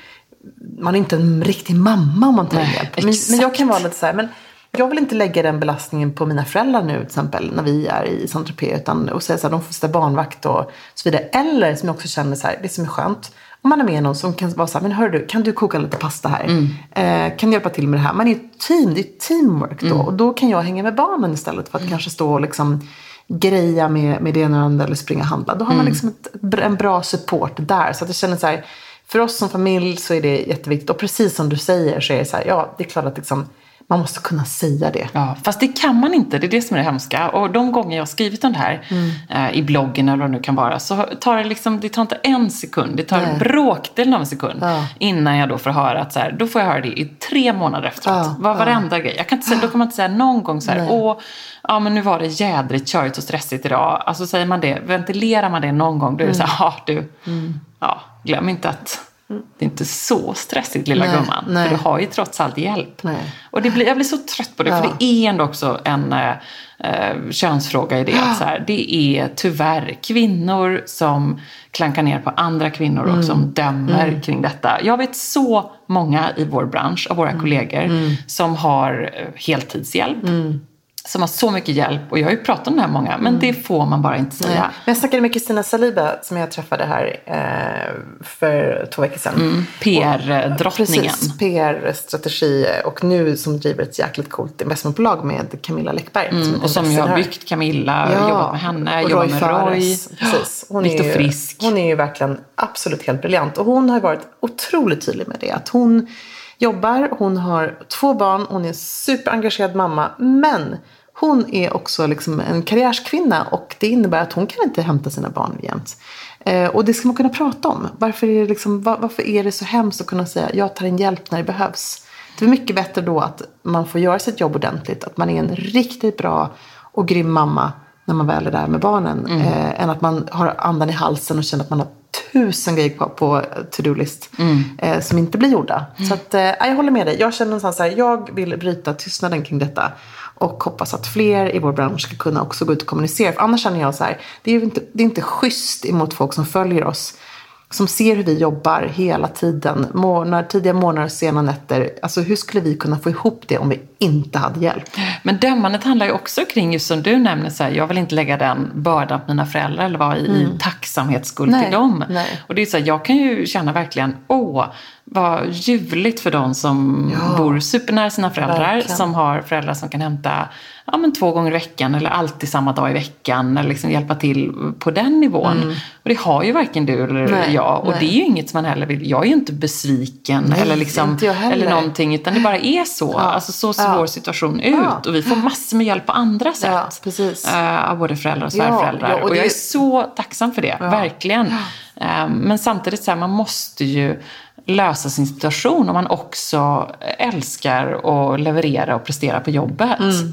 man är inte en riktig mamma om man tar hjälp. Men, men, jag kan vara lite så här, men jag vill inte lägga den belastningen på mina föräldrar nu till exempel när vi är i Saint-Tropez. Utan och säga så här, de får sitta barnvakt och så vidare. Eller som jag också känner så här, det som är skönt om man är med någon som kan vara så här, men hör du, kan du koka lite pasta här? Mm. Eh, kan du hjälpa till med det här? Man är ett team, det är teamwork då. Mm. Och då kan jag hänga med barnen istället för att mm. kanske stå och liksom greja med, med det ena och andra eller springa och handla. Då har man mm. liksom ett, en bra support där. Så att jag känner så här, för oss som familj så är det jätteviktigt. Och precis som du säger så är det så här, ja det är klart att liksom, man måste kunna säga det. Ja, fast det kan man inte. Det är det som är det hemska. Och de gånger jag har skrivit om det här mm. eh, i bloggen eller vad det nu kan vara så tar det liksom, det tar inte en sekund. Det tar Nej. bråkdelen av en sekund ja. innan jag då får höra att så här, då får jag höra det i tre månader efteråt. Ja, Var, varenda ja. grej. Jag kan inte säga, då kan man inte säga någon gång så här, Nej. åh, ja men nu var det jädrigt körigt och stressigt idag. Alltså säger man det, ventilerar man det någon gång, då är det mm. så här, ja du, mm. ja, glöm inte att det är inte så stressigt lilla nej, gumman. Nej. För du har ju trots allt hjälp. Nej. Och det blir, jag blir så trött på det. Ja. För det är ändå också en eh, eh könsfråga i det. Att så här, det är tyvärr kvinnor som klankar ner på andra kvinnor mm. och som dömer mm. kring detta. Jag vet så många i vår bransch, av våra mm. kollegor, mm. som har eh, heltidshjälp mm som har så mycket hjälp. Och jag har ju pratat här många, men mm. det får man bara inte säga. Nej. Men jag snackade med Kristina Saliba som jag träffade här eh, för två veckor sedan. Mm. PR-drottningen. Precis, PR-strategi. Och nu som driver ett jäkligt coolt investmentbolag med Camilla Läckberg. Mm. Som och som ju har byggt Camilla, ja. jobbat med henne, och jobbat med Roy. Precis. Hon Viktor Frisk. Hon är ju verkligen absolut helt briljant. Och hon har varit otroligt tydlig med det. Att hon jobbar, hon har två barn, hon är superengagerad mamma. Men hon är också liksom en karriärskvinna och det innebär att hon kan inte hämta sina barn jämt. Eh, och det ska man kunna prata om. Varför är, det liksom, var, varför är det så hemskt att kunna säga jag tar in hjälp när det behövs? Det är mycket bättre då att man får göra sitt jobb ordentligt. Att man är en riktigt bra och grym mamma när man väl är där med barnen. Mm. Eh, än att man har andan i halsen och känner att man har tusen grejer på, på to-do-list mm. eh, som inte blir gjorda. Mm. Så att, eh, jag håller med dig. Jag känner någonstans så här, jag vill bryta tystnaden kring detta. Och hoppas att fler i vår bransch ska kunna också gå ut och kommunicera. För annars känner jag så här, det är inte, det är inte schysst emot folk som följer oss. Som ser hur vi jobbar hela tiden. Månader, tidiga morgnar sena nätter. Alltså hur skulle vi kunna få ihop det om vi inte hade hjälp? Men dömandet handlar ju också kring, just som du nämner, så här, jag vill inte lägga den bördan på mina föräldrar eller vara i, mm. i tacksamhetsskuld till dem. Nej. Och det är så här, jag kan ju känna verkligen, åh, vara ljuvligt för de som ja, bor supernära sina föräldrar. Verkligen. Som har föräldrar som kan hämta ja, men två gånger i veckan eller alltid samma dag i veckan. Eller liksom hjälpa till på den nivån. Mm. Och det har ju varken du eller nej, jag. Och nej. det är ju inget som man heller vill. Jag är ju inte besviken nej, eller, liksom, eller någonting. Utan det bara är så. Ja. Alltså så ser ja. vår situation ut. Ja. Och vi får massor med hjälp på andra sätt. Precis. Uh, av både föräldrar och svärföräldrar. och, och jag är så tacksam för det. Verkligen. Uh, men samtidigt så här, man måste ju lösa sin situation om man också älskar att leverera och prestera på jobbet. Mm.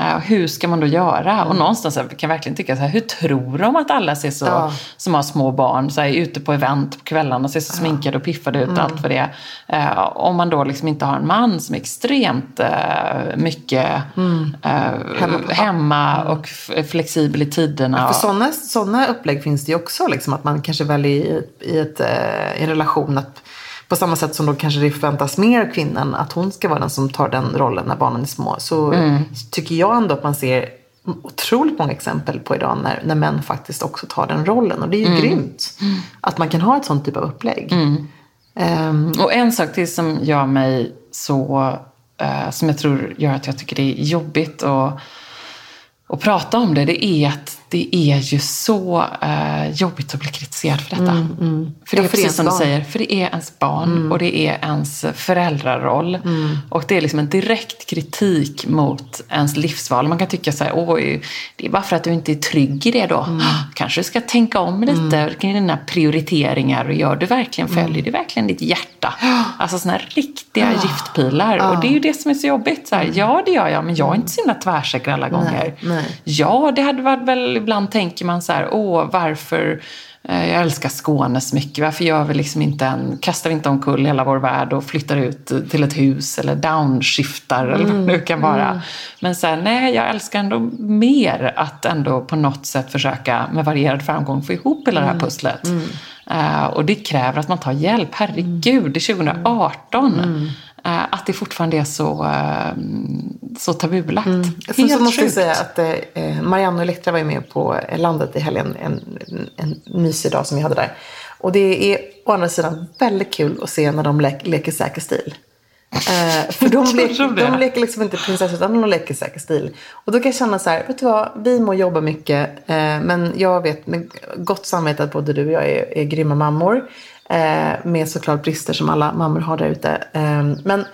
Uh, hur ska man då göra? Mm. Och någonstans kan jag verkligen tycka så här, hur tror de att alla ser så, ja. som har små barn, så här, ute på event på kvällarna, ser så ja. sminkade och piffade ut, mm. allt för det uh, Om man då liksom inte har en man som är extremt uh, mycket mm. hemma, hemma, och flexibel i tiderna. Ja, för sådana, sådana upplägg finns det ju också, liksom, att man kanske väljer i, i, ett, i en relation att på samma sätt som då kanske det förväntas mer av kvinnan att hon ska vara den som tar den rollen när barnen är små. Så mm. tycker jag ändå att man ser otroligt många exempel på idag när, när män faktiskt också tar den rollen. Och det är ju mm. grymt mm. att man kan ha ett sånt typ av upplägg. Um, och en sak till som gör mig så, uh, som jag tror gör att jag tycker det är jobbigt och att prata om det, det är att det är ju så eh, jobbigt att bli kritiserad för detta. Mm, mm. För det är ja, precis som barn. du säger, för det är ens barn mm. och det är ens föräldraroll. Mm. Och det är liksom en direkt kritik mot ens livsval. Man kan tycka så här, oj, det är bara för att du inte är trygg i det då. Mm. Kanske du ska tänka om lite mm. kring dina prioriteringar. Och gör du verkligen, följer du verkligen ditt hjärta? Alltså sådana här riktiga ja. giftpilar. Ja. Och det är ju det som är så jobbigt. Så här, ja, det gör jag, men jag är inte så himla tvärsäker alla gånger. Nej, nej. Ja, det hade varit väl ibland tänker man så här, åh varför eh, jag älskar Skåne så mycket. Varför gör vi liksom inte en, kastar vi inte omkull hela vår värld och flyttar ut till ett hus eller downshiftar eller vad det nu kan vara. Mm. Men så här, nej, jag älskar ändå mer att ändå på något sätt försöka med varierad framgång få ihop hela det här mm. pusslet. Mm. Uh, och det kräver att man tar hjälp. Herregud, det är 2018. Mm. Eh, att det fortfarande är så, eh, så tabubelagt. Mm. Helt så, så måste jag säga att eh, Marianne och Elektra var ju med på landet i helgen. En, en, en mysig dag som vi hade där. Och det är å andra sidan väldigt kul att se när de le leker säker stil. Eh, för de, le de leker liksom inte prinsessa utan de leker säker stil. Och då kan jag känna så här, vet du vad, vi må jobba mycket. Eh, men jag vet med gott samvete att både du och jag är, är grymma mammor. Eh, med såklart brister som alla mammor har där ute. Eh, men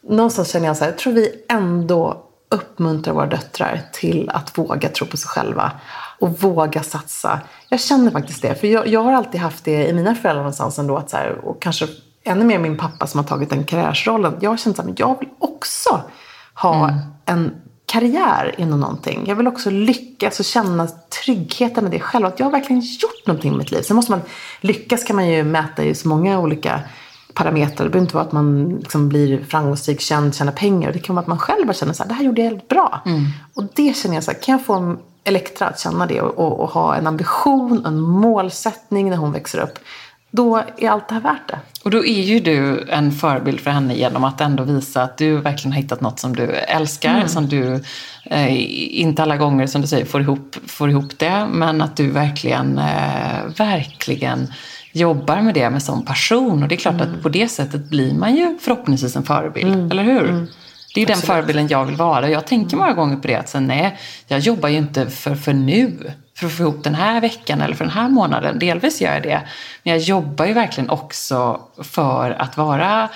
någonstans känner jag så här, jag tror vi ändå uppmuntrar våra döttrar till att våga tro på sig själva. Och våga satsa. Jag känner faktiskt det. För jag, jag har alltid haft det i mina föräldrar någonstans ändå. Att så här, och kanske ännu mer min pappa som har tagit den karriärsrollen. Jag har känt att jag vill också ha mm. en karriär inom någonting. Jag vill också lyckas och känna tryggheten med det själv. Att jag har verkligen gjort någonting med mitt liv. Sen måste man lyckas kan man ju mäta i så många olika parametrar. Det behöver inte vara att man liksom blir framgångsrik, känd, tjänar pengar. Det kan vara att man själv bara känner så här, det här gjorde jag helt bra. Mm. Och det känner jag så här, kan jag få Elektra att känna det och, och, och ha en ambition, en målsättning när hon växer upp då är allt det här värt det. Och då är ju du en förebild för henne genom att ändå visa att du verkligen har hittat något som du älskar, mm. som du eh, inte alla gånger som du säger får ihop, får ihop det, men att du verkligen, eh, verkligen jobbar med det med sån passion. Och det är klart mm. att på det sättet blir man ju förhoppningsvis en förebild, mm. eller hur? Mm. Det är ju den förebilden jag vill vara. Jag tänker många gånger på det, att sen, nej, jag jobbar ju inte för, för nu för att få ihop den här veckan eller för den här månaden. Delvis gör jag det. Men jag jobbar ju verkligen också för att vara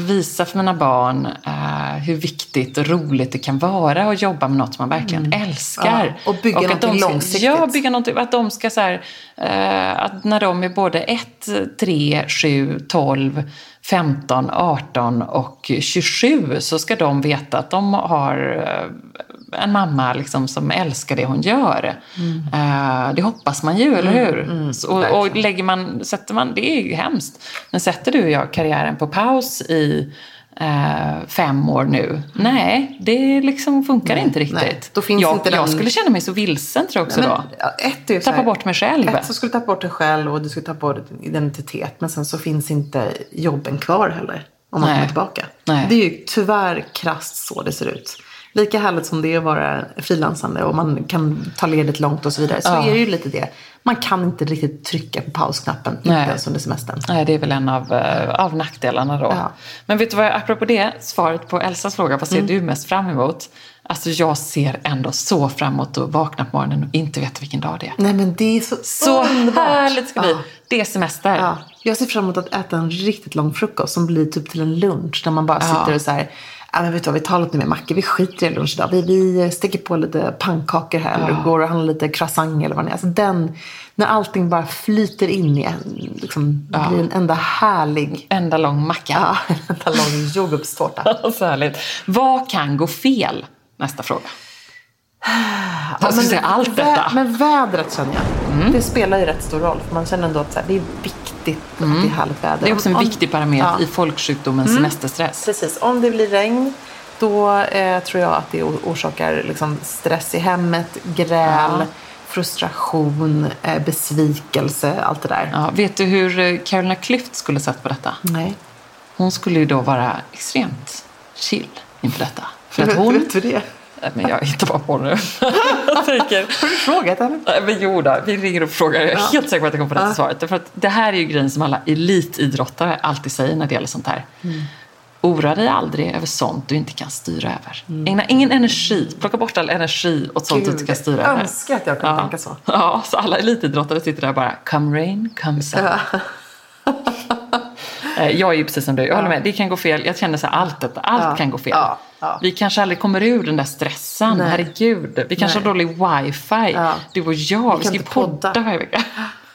visa för mina barn uh, hur viktigt och roligt det kan vara att jobba med något som man verkligen mm. älskar. Ja, och bygga och någonting långsiktigt. Ja, bygga någonting. Att de ska så här, uh, att när de är både 1, 3, 7, 12, 15, 18 och 27 så ska de veta att de har uh, en mamma liksom som älskar det hon gör. Mm. det hoppas man ju, eller mm, hur? Mm, och, och lägger man, sätter man, det är ju hemskt, men sätter du och jag karriären på paus i eh, fem år nu. Mm. Nej, det liksom funkar nej, inte riktigt. Nej, jag, inte den... jag skulle känna mig så vilsen tror jag också nej, men, då. Ett är tappa här, bort mig själv. Ett så skulle du tappa bort dig själv och du skulle tappa bort din identitet. Men sen så finns inte jobben kvar heller. Om man kommer tillbaka. Nej. Det är ju tyvärr krasst så det ser ut. Lika härligt som det är att vara frilansande och man kan ta ledigt långt och så vidare. Så ja. är det ju lite det. Man kan inte riktigt trycka på pausknappen, inte ens under semestern. Nej, det är väl en av, uh, av nackdelarna då. Ja. Men vet du vad, apropå det, svaret på Elsas fråga, vad ser mm. du mest fram emot? Alltså jag ser ändå så fram emot att vakna på morgonen och inte veta vilken dag det är. Nej men det är så Så underbart. härligt ska bli. Ja. Det är semester. Ja. Jag ser fram emot att äta en riktigt lång frukost som blir typ till en lunch. Där man bara sitter och så här, ja men vet du vad, vi tar lite mer mackor, vi skiter i lunch idag. Vi, vi steker på lite pannkakor här, ja. eller går och handlar lite croissant eller vad det är. Alltså den, när allting bara flyter in i en, liksom, ja. blir en enda härlig... Enda lång macka. Ja, en enda lång jordgubbstårta. så härligt. Vad kan gå fel? Nästa fråga. Jag ska säga allt detta. Men vädret känner jag. Mm. Det spelar ju rätt stor roll. För man känner ändå att det är viktigt mm. att det är härligt väder. Det är också en om, viktig parameter ja. i folksjukdomen mm. semesterstress. Precis. Om det blir regn då eh, tror jag att det orsakar liksom, stress i hemmet, gräl, ja. frustration, eh, besvikelse, allt det där. Ja. Vet du hur eh, Carolina Klüft skulle sett på detta? Nej. Hon skulle ju då vara extremt chill inför detta. För att hon, vet du det? men jag hittar bara på nu. Har du frågat henne? Men jo då, vi ringer och frågar. Jag är ja. helt säker på att jag kommer få rätt ja. svaret. För att det här är ju grejen som alla elitidrottare alltid säger när det gäller sånt här. Mm. Oroa dig aldrig över sånt du inte kan styra över. Mm. Ägna ingen energi, plocka bort all energi åt sånt Gud, du inte kan styra över. Önskar att jag kunde ja. tänka så. Ja, så alla elitidrottare sitter där bara, come rain, come sun. Ja. Eh, jag är ju precis som du, jag håller med. Det kan gå fel. Jag känner så här, allt detta, allt kan gå fel. Ja. Ja. Vi kanske aldrig kommer ur den där stressen. Nej. Herregud. Vi kanske Nej. har dålig wifi. Du och jag. Vi, vi ska ju podda varje vecka.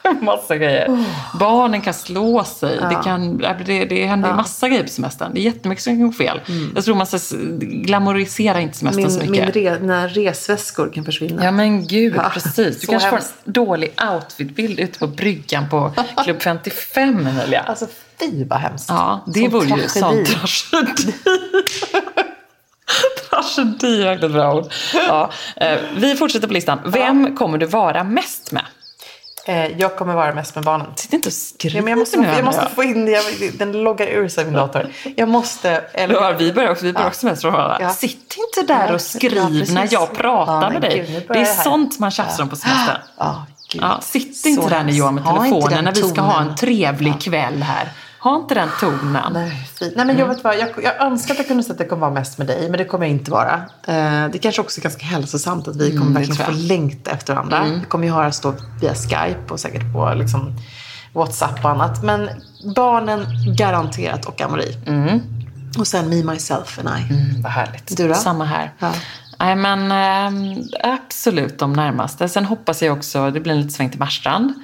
massa grejer. Oh. Barnen kan slå sig. Ja. Det, kan, det, det händer ja. massa grejer på semestern. Det är jättemycket som kan gå fel. Mm. Jag tror man ska glamorisera inte semestern min, så mycket. Min re, mina resväskor kan försvinna. Ja men gud, ja. precis. Du kanske hemskt. får en dålig outfitbild ute på bryggan på Klubb 55 Emilia. Alltså fy vad hemskt. Ja, det vore ju sån tragedi. tragedi, verkligen bra ord. Ja. Eh, vi fortsätter på listan. Vem kommer du vara mest med? Eh, jag kommer vara mest med barnen. Sitt inte och skriv jag måste, nu, jag måste få in det. Den loggar ur sig min dator. Jag måste... Eller... Ja, vi börjar också, vi börjar ja. också mest från ja. Sitt inte där och skriv ja, när jag pratar med dig. Gud, det är sånt man tjafsar om på semestern. Ja. Sitt inte där när jag med telefonen när vi ska ha en trevlig kväll här. Ha inte den tonen. Nej, fint. Nej men jag, vet vad, jag, jag önskar att jag kunde säga att jag kommer vara mest med dig, men det kommer jag inte vara. Eh, det kanske också är ganska hälsosamt att vi kommer mm, verkligen få längta efter varandra. Mm. Vi kommer ju höras då via Skype och säkert på liksom, WhatsApp och annat. Men barnen garanterat och Amori. Mm. Och sen me, myself and I. Mm, vad härligt. Du då? Samma här. Ja. Nej men äh, absolut de närmaste. Sen hoppas jag också, det blir en lite sväng till Marstrand.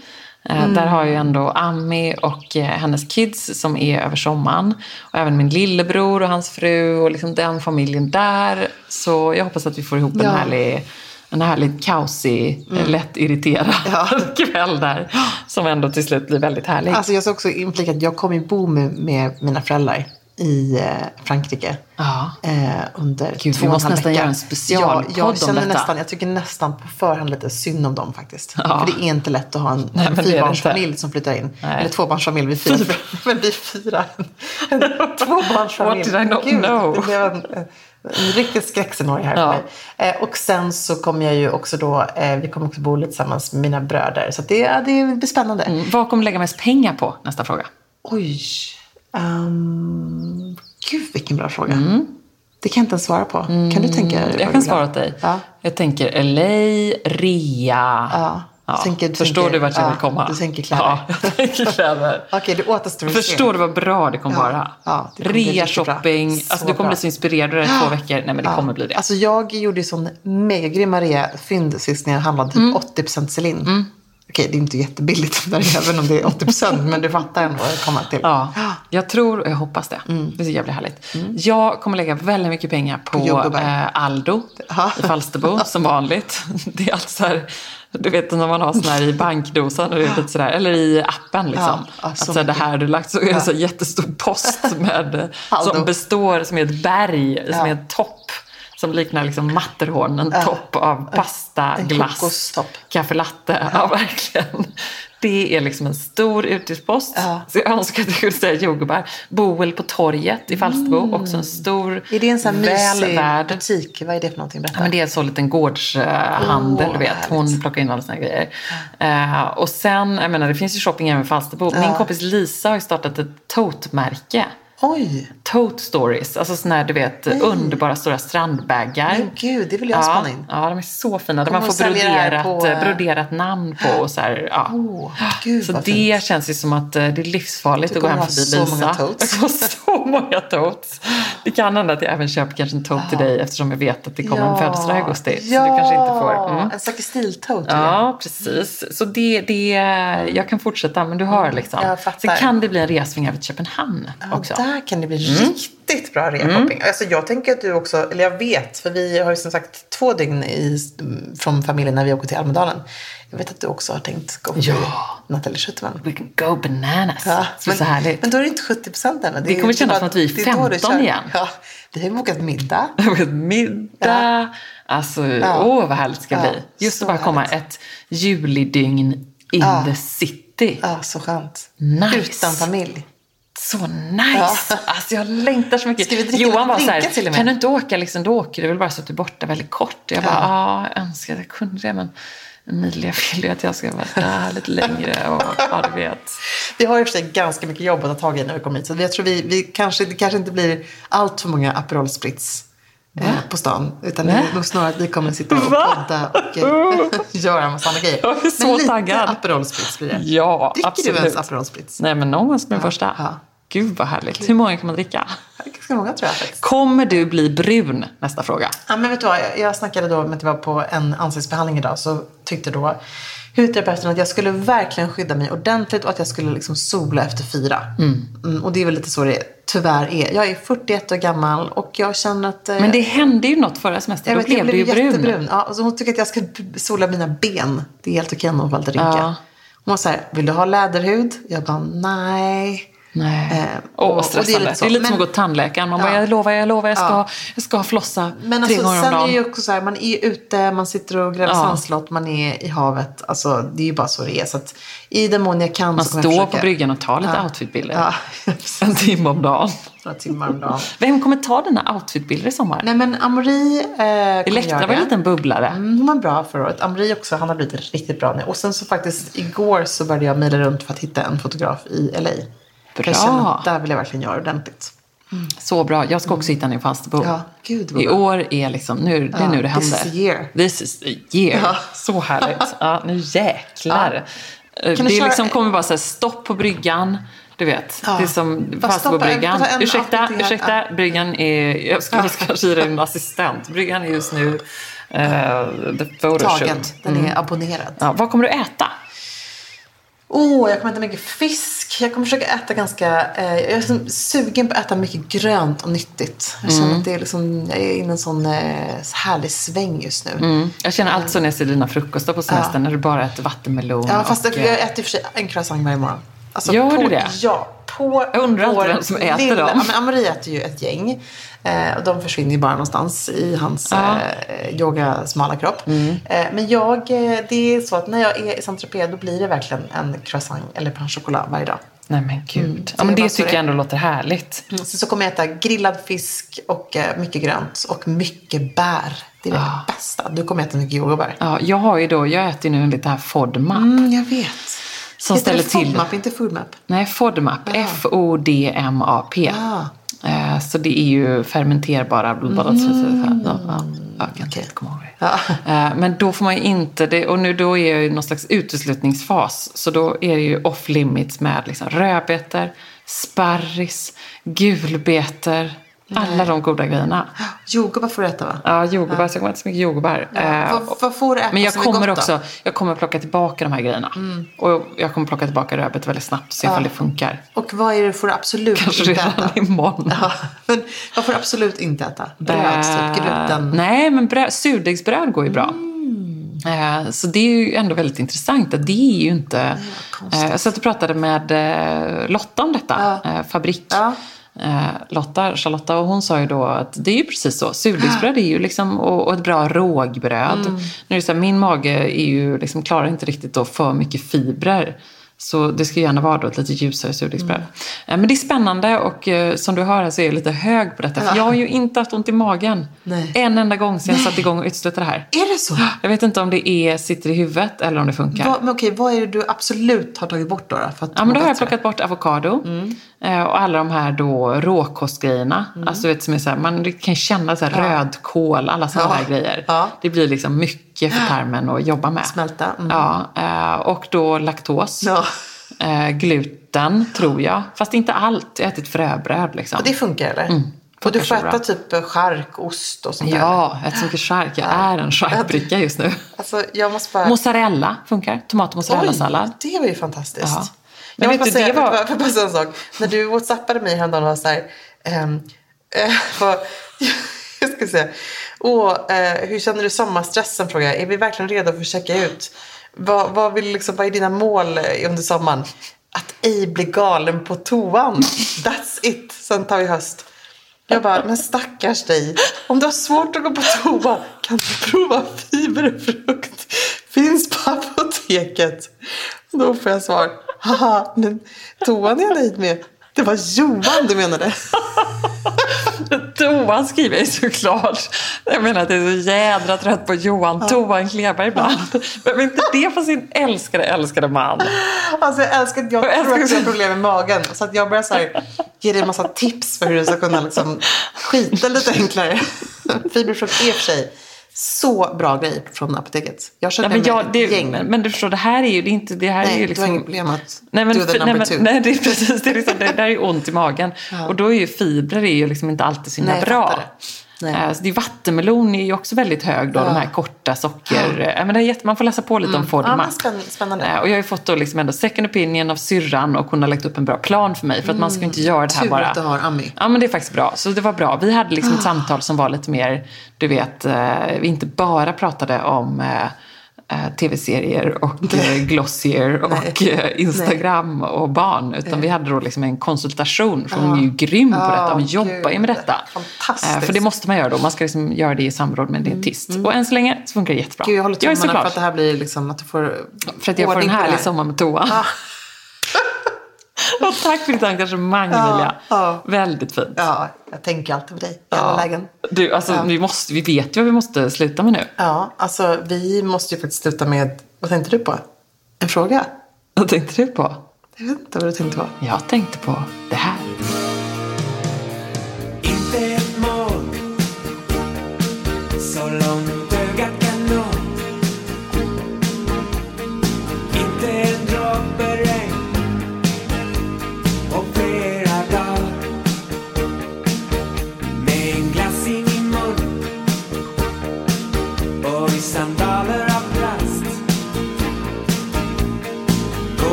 Eh, mm. Där har jag ändå Ami och eh, hennes kids som är över sommaren. Och även min lillebror och hans fru och liksom den familjen där. Så jag hoppas att vi får ihop ja. en härlig en härligt kaosig, mm. lätt irriterad ja. kväll där. Som ändå till slut blir väldigt härlig. Alltså jag ska också inflika att jag kommer bo med, med mina föräldrar i eh, Frankrike. Ja. Eh, under Gud, två vi måste nästan göra en specialpodd ja, jag känner om detta. Nästan, jag tycker nästan på förhand lite synd om dem faktiskt. Ja. För det är inte lätt att ha en, en fyrbarnsfamilj som flyttar in. Nej. Eller tvåbarnsfamilj, vi fyra. Men vi fyra. En, tvåbarnsfamilj. What did I not Gud, know? Det blev en, en riktigt skräckscenario här ja. för mig. Eh, och sen så kommer jag ju också då, eh, vi kommer också bo lite tillsammans med mina bröder. Så det, det blir spännande. Mm. Vad kommer du lägga mest pengar på? Nästa fråga. Oj. Um, gud, vilken bra fråga. Mm. Det kan jag inte ens svara på. Mm. Kan du tänka dig? Jag kan svara åt dig. Ja. Jag tänker LA, rea. Ja. Ja. Tänker, Förstår tänker, du vart jag ja, vill komma? Du tänker kläder. Ja, jag tänker kläder. Okej, det återstår Förstår du vad bra det kommer ja, vara? Ja, Rea shopping. Alltså, du kommer bli så inspirerad det två veckor. Nej, men det kommer bli det. Alltså, jag gjorde ju sån megagrymma rea-fynd sist när jag handlade typ mm. 80% Celine. Mm. Okej, det är inte jättebilligt där, även om det är 80 procent, men du fattar ändå vad jag kommer till. Ja, jag tror och jag hoppas det. Mm. Det är jävla härligt. Mm. Jag kommer lägga väldigt mycket pengar på, på eh, Aldo Aha. i Falsterbo, som vanligt. Det är alltså så här, du vet när man har sån här i bankdosan, och lite sådär, eller i appen liksom. Ja, att så det här du lagt så är det så jättestor post med, som består, som är ett berg, som är en topp som liknar liksom Matterhorn, en topp av pasta, en glass, kaffelatte. Ja. ja, verkligen. Det är liksom en stor utgiftspost. Ja. Så jag önskar att jag kunde säga jordgubbar. Boel på torget i Falsterbo, mm. också en stor, Är det en sån här mysig butik? Vad är det för någonting? Ja, men det är en så liten gårdshandel, oh, du vet. Hon plockar in alla sina grejer. Uh, och sen, jag menar det finns ju shopping även i Falsterbo. Min kompis Lisa har ju startat ett tote-märke. Oj! Tote stories, alltså sådana här du vet Nej. underbara stora strandbagar. Men gud, det vill jag ja, spana in. Ja, de är så fina. Där man får broderat, på... Eh, broderat namn på och så här, ja. Oh, gud, så det fint. känns ju som att eh, det är livsfarligt att gå hem förbi Lisa. Många totes. Jag så många totes. Det kan hända att jag även köper kanske en tote ja. till dig eftersom jag vet att det kommer ja. en födelsedag i augusti. Ja, så du kanske inte får. Mm. en slags stiltote. Ja, precis. Så det, det, jag kan fortsätta, men du hör liksom. Jag Sen kan det bli en resning över till Köpenhamn också. där kan det bli mm riktigt bra rehopping. Mm. Alltså jag tänker att du också, eller jag vet, för vi har ju som sagt två dygn i, från familjen när vi åker till Almedalen. Jag vet att du också har tänkt gå på ja. Nathalie Schuterman. We can go bananas. Ja, men, så härligt. Men då är det inte 70 procent än. Det, det kommer kännas som att vi är 15 igen. Ja, vi har bokat middag. middag. Ja. Alltså, ja. åh vad härligt det ska ja, bli. Just att bara komma ett julidygn in the city. Ja, så skönt. Nice. Utan familj. Så nice! Ja. Alltså jag längtar så mycket. Ska vi dricka Johan var så här, kan du inte åka liksom, då åker du väl bara så att du är borta väldigt kort. Jag bara, ja, jag önskar att jag kunde det men Emilia vill ju att jag ska vara där lite längre och ja, du vet. Vi har i och för sig ganska mycket jobb att ta tag i när vi kommer hit. Så jag tror vi, vi kanske, det kanske inte blir allt för många Aperol Spritz eh, på stan. Utan det är nog snarare att vi kommer sitta och podda och eh, göra en massa andra grejer. Jag är så men lite taggad. Aperol Spritz blir det. Ja, Dricker absolut. du ens Aperol Spritz? Nej, men någon gång som min ja, första. Ja. Gud vad härligt. Hur många kan man dricka? Ganska många tror jag faktiskt. Kommer du bli brun? Nästa fråga. Ja, men vet du vad? Jag, snackade då med att jag var på en ansiktsbehandling idag. Så tyckte då hudterapeuten att jag skulle verkligen skydda mig ordentligt och att jag skulle liksom sola efter fyra. Mm. Mm, och det är väl lite så det tyvärr är. Jag är 41 år gammal och jag känner att... Eh, men det hände ju något förra semestern. Då blev du ju brun. Jättebrun. Ja, så hon tycker att jag ska sola mina ben. Det är helt okej om hon lite rynka. Ja. Hon var så här, vill du ha läderhud? Jag bara, nej. Nej. Eh, Åh, vad stressande. Det är lite, det är lite men, som att gå till tandläkaren. Man ja. bara, jag lovar, jag lovar, jag ska, ja. jag ska flossa men tre alltså, gånger om dagen. Sen är det ju också så här, man är ute, man sitter och gräver ja. sandslott, man är i havet. Alltså, det är ju bara så det är. Så att, i den mån jag kan man så står försöka... på bryggan och tar lite ja. outfitbilder. Ja. en timme om dagen. Några timmar om dagen. Vem kommer ta dina outfitbilder i sommar? Nej men Amori eh, Elektra var en liten bubblare. Mm, hon var bra förra året. Amori också, han har blivit riktigt bra nu. Och sen så faktiskt igår så började jag mejla runt för att hitta en fotograf i LA. Bra. Jag där vill jag verkligen göra ordentligt. Mm. Så bra. Jag ska också hitta en i Falsterbo. Ja, gud I år är liksom, nu, det är nu det händer. This is year. This is year. Ja. Så härligt. Ja, nu jäklar. Ja. Det är liksom, kommer bara så stopp på bryggan. Du vet, ja. det är som Falsterbobryggan. Ursäkta, ursäkta, ja. bryggan är... Jag skulle ja. kanske dig en assistent. Bryggan är just nu uh, the. Tagen, den är mm. abonnerad. Ja, vad kommer du äta? Oh, jag kommer äta mycket fisk. Jag kommer försöka äta ganska... Eh, jag är liksom sugen på att äta mycket grönt och nyttigt. Jag känner mm. att det är liksom, jag är inne i en sån eh, härlig sväng just nu. Mm. Jag känner alltid så när jag ser dina frukostar på semestern. Ja. När du bara äter vattenmelon. Ja, fast och, jag äter i och för sig en croissant varje morgon. Alltså Gör på, du det? Ja. På jag undrar alltid vem som äter lilla, dem. Ja, men Amarie äter ju ett gäng. Eh, och de försvinner ju bara någonstans i hans ja. eh, yoga smala kropp. Mm. Eh, men jag, eh, det är så att när jag är i Saint då blir det verkligen en croissant eller pain choklad varje dag. Nej men gud. Mm. Ja, men det tycker jag ändå låter härligt. Mm. Så, så kommer jag äta grillad fisk och eh, mycket grönt och mycket bär. Det är det ah. bästa. Du kommer äta mycket jordgubbar. Ja, jag har ju då, jag äter ju nu lite här FODMAP. Mm, jag vet. Som Heter ställer det FODMAP, till... FODMAP, inte FODMAP? Nej, FODMAP. F-O-D-M-A-P. Ah. Eh, så det är ju fermenterbara blodbad. Mm. Ja, ja, jag kan okay. inte komma ihåg det. Ja. Eh, men då får man ju inte, det, och nu då är jag i någon slags uteslutningsfas. Så då är det ju off limits med liksom rödbetor, sparris, gulbetor, alla de goda grejerna. Jordgubbar får du äta va? Ja, jordgubbar. Ja. Så jag kommer äta så mycket jordgubbar. Ja. Eh, vad, vad får du äta Men jag som kommer är gott, också, då? jag kommer plocka tillbaka de här grejerna. Mm. Och jag kommer plocka tillbaka rödbetor väldigt snabbt. Se ja. ifall det funkar. Och vad är det får du absolut Kanske inte redan äta? imorgon. Ja, men vad får du absolut inte äta? Bröd, typ gluten? Nej, men bröd, surdegsbröd går ju bra. Mm. Eh, så det är ju ändå väldigt intressant. Det är ju inte... Nej, jag satt och pratade med eh, Lotta om detta. Ja. Fabrik. Ja. Eh, Lotta, Charlotta, och hon sa ju då att det är ju precis så. Surdegsbröd är ju liksom, och, och ett bra rågbröd. Mm. Nu är det så här, min mage är ju, liksom, klarar inte riktigt då för mycket fibrer. Så det ska gärna vara då ett lite ljusare surdegsbröd. Mm. Eh, men det är spännande och eh, som du hör här så är jag lite hög på detta. För jag har ju inte haft ont i magen Nej. en enda gång sedan jag satte igång och utslutade det här. Är det så? Jag vet inte om det är, sitter i huvudet eller om det funkar. Va, men okej, vad är det du absolut har tagit bort då? då för att ja, men då har jag plockat bort avokado. Mm. Eh, och alla de här då råkostgrejerna. Mm. Alltså vet, som är så här, man kan känna så här ja. rödkål, alla sådana ja. här grejer. Ja. Det blir liksom mycket för tarmen att jobba med. Smälta. Mm. Ja, och då laktos. Ja eh, gluten, tror jag. Fast inte allt. Jag har ätit fröbröd liksom. Och det funkar eller? Mm. Och du får äta typ chark, ost och sånt där? Ja, jag äter så mycket chark. Jag är en charkbricka just nu. Alltså, jag måste bara... Mozzarella funkar. Tomat och mozzarella-sallad. det var ju fantastiskt. Ja. Jag måste bara säga, det var... bara säga en sak. När du whatsappade mig häromdagen och var så här... Ähm, äh, jag ska säga. Åh, eh, hur känner du sommarstressen? Frågar jag. Är vi verkligen redo för att checka ut? Vad, vad, vill, liksom, vad är dina mål under sommaren? Att ej bli galen på toan. That's it. Sen tar vi höst. Jag bara, men stackars dig. Om du har svårt att gå på toa kan du prova fiberfrukt. Finns på apoteket. Då får jag svar. Haha, men toan är jag nöjd med. Det var Johan du menade. Toan skriver jag såklart. Jag menar att jag är så jädra trött på Johan. Ja. Toan klevar ibland. Men inte det för sin älskade, älskade man? Alltså jag älskar jag, jag tror att jag har problem med magen. Så att jag börjar så här, ge dig en massa tips för hur du ska kunna liksom skita lite enklare. Fiberfrukt är för sig så bra grej från apoteket. Jag köpte ja, men jag, det, gäng. Men, men, du förstår, det här är ju det inte... Det här nej, är ju liksom, du har inget problem att nej, men, do the number nej, two. Nej, det är precis. Det, är liksom, det där är ont i magen. Ja. Och då är ju fibrer är ju liksom inte alltid så himla bra. Nej. Eh, så det är vattenmelon är ju också väldigt hög då, ja. de här korta socker... Ja. Men det är jätte, man får läsa på lite mm. om FODMAP. Ja, spännande. Eh, och jag har ju fått då liksom ändå second opinion av syrran och hon har lagt upp en bra plan för mig. För att man ska inte göra det här Tur bara... att du har Ami. Ja men det är faktiskt bra. Så det var bra. Vi hade liksom ett ah. samtal som var lite mer, du vet, eh, vi inte bara pratade om eh, tv-serier och eh, Glossier och eh, Instagram Nej. och barn. Utan vi hade då liksom en konsultation, för hon är ju grym på detta. Hon jobbar ju med detta. Fantastiskt. för det måste man göra då. Man ska liksom göra det i samråd med en dietist. Mm. Och än så länge så funkar det jättebra. Gud, jag håller tummarna för att det här blir liksom att du får För att jag får en härlig sommar med toa. Ah. Och tack för ditt engagemang ja, Emilia. Ja. Väldigt fint. Ja, jag tänker alltid på dig i alla lägen. Du, alltså, ja. vi, måste, vi vet ju vad vi måste sluta med nu. Ja, alltså vi måste ju faktiskt sluta med, vad tänkte du på? En fråga? Vad tänkte du på? Jag vet inte vad du tänkte på. Jag tänkte på det här.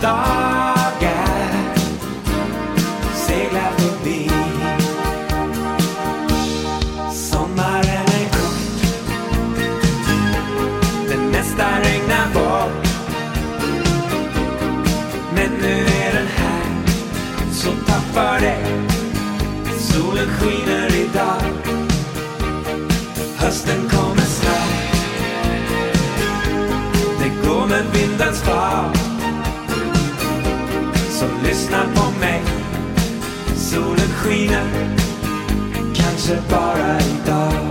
Dagar seglar förbi. Sommaren är kort, det mesta regnar bort. Men nu är den här, så tack för det. Solen skiner idag, hösten kommer snart. Det går med vindens fart så lyssna på mig. Solen skiner, kanske bara idag.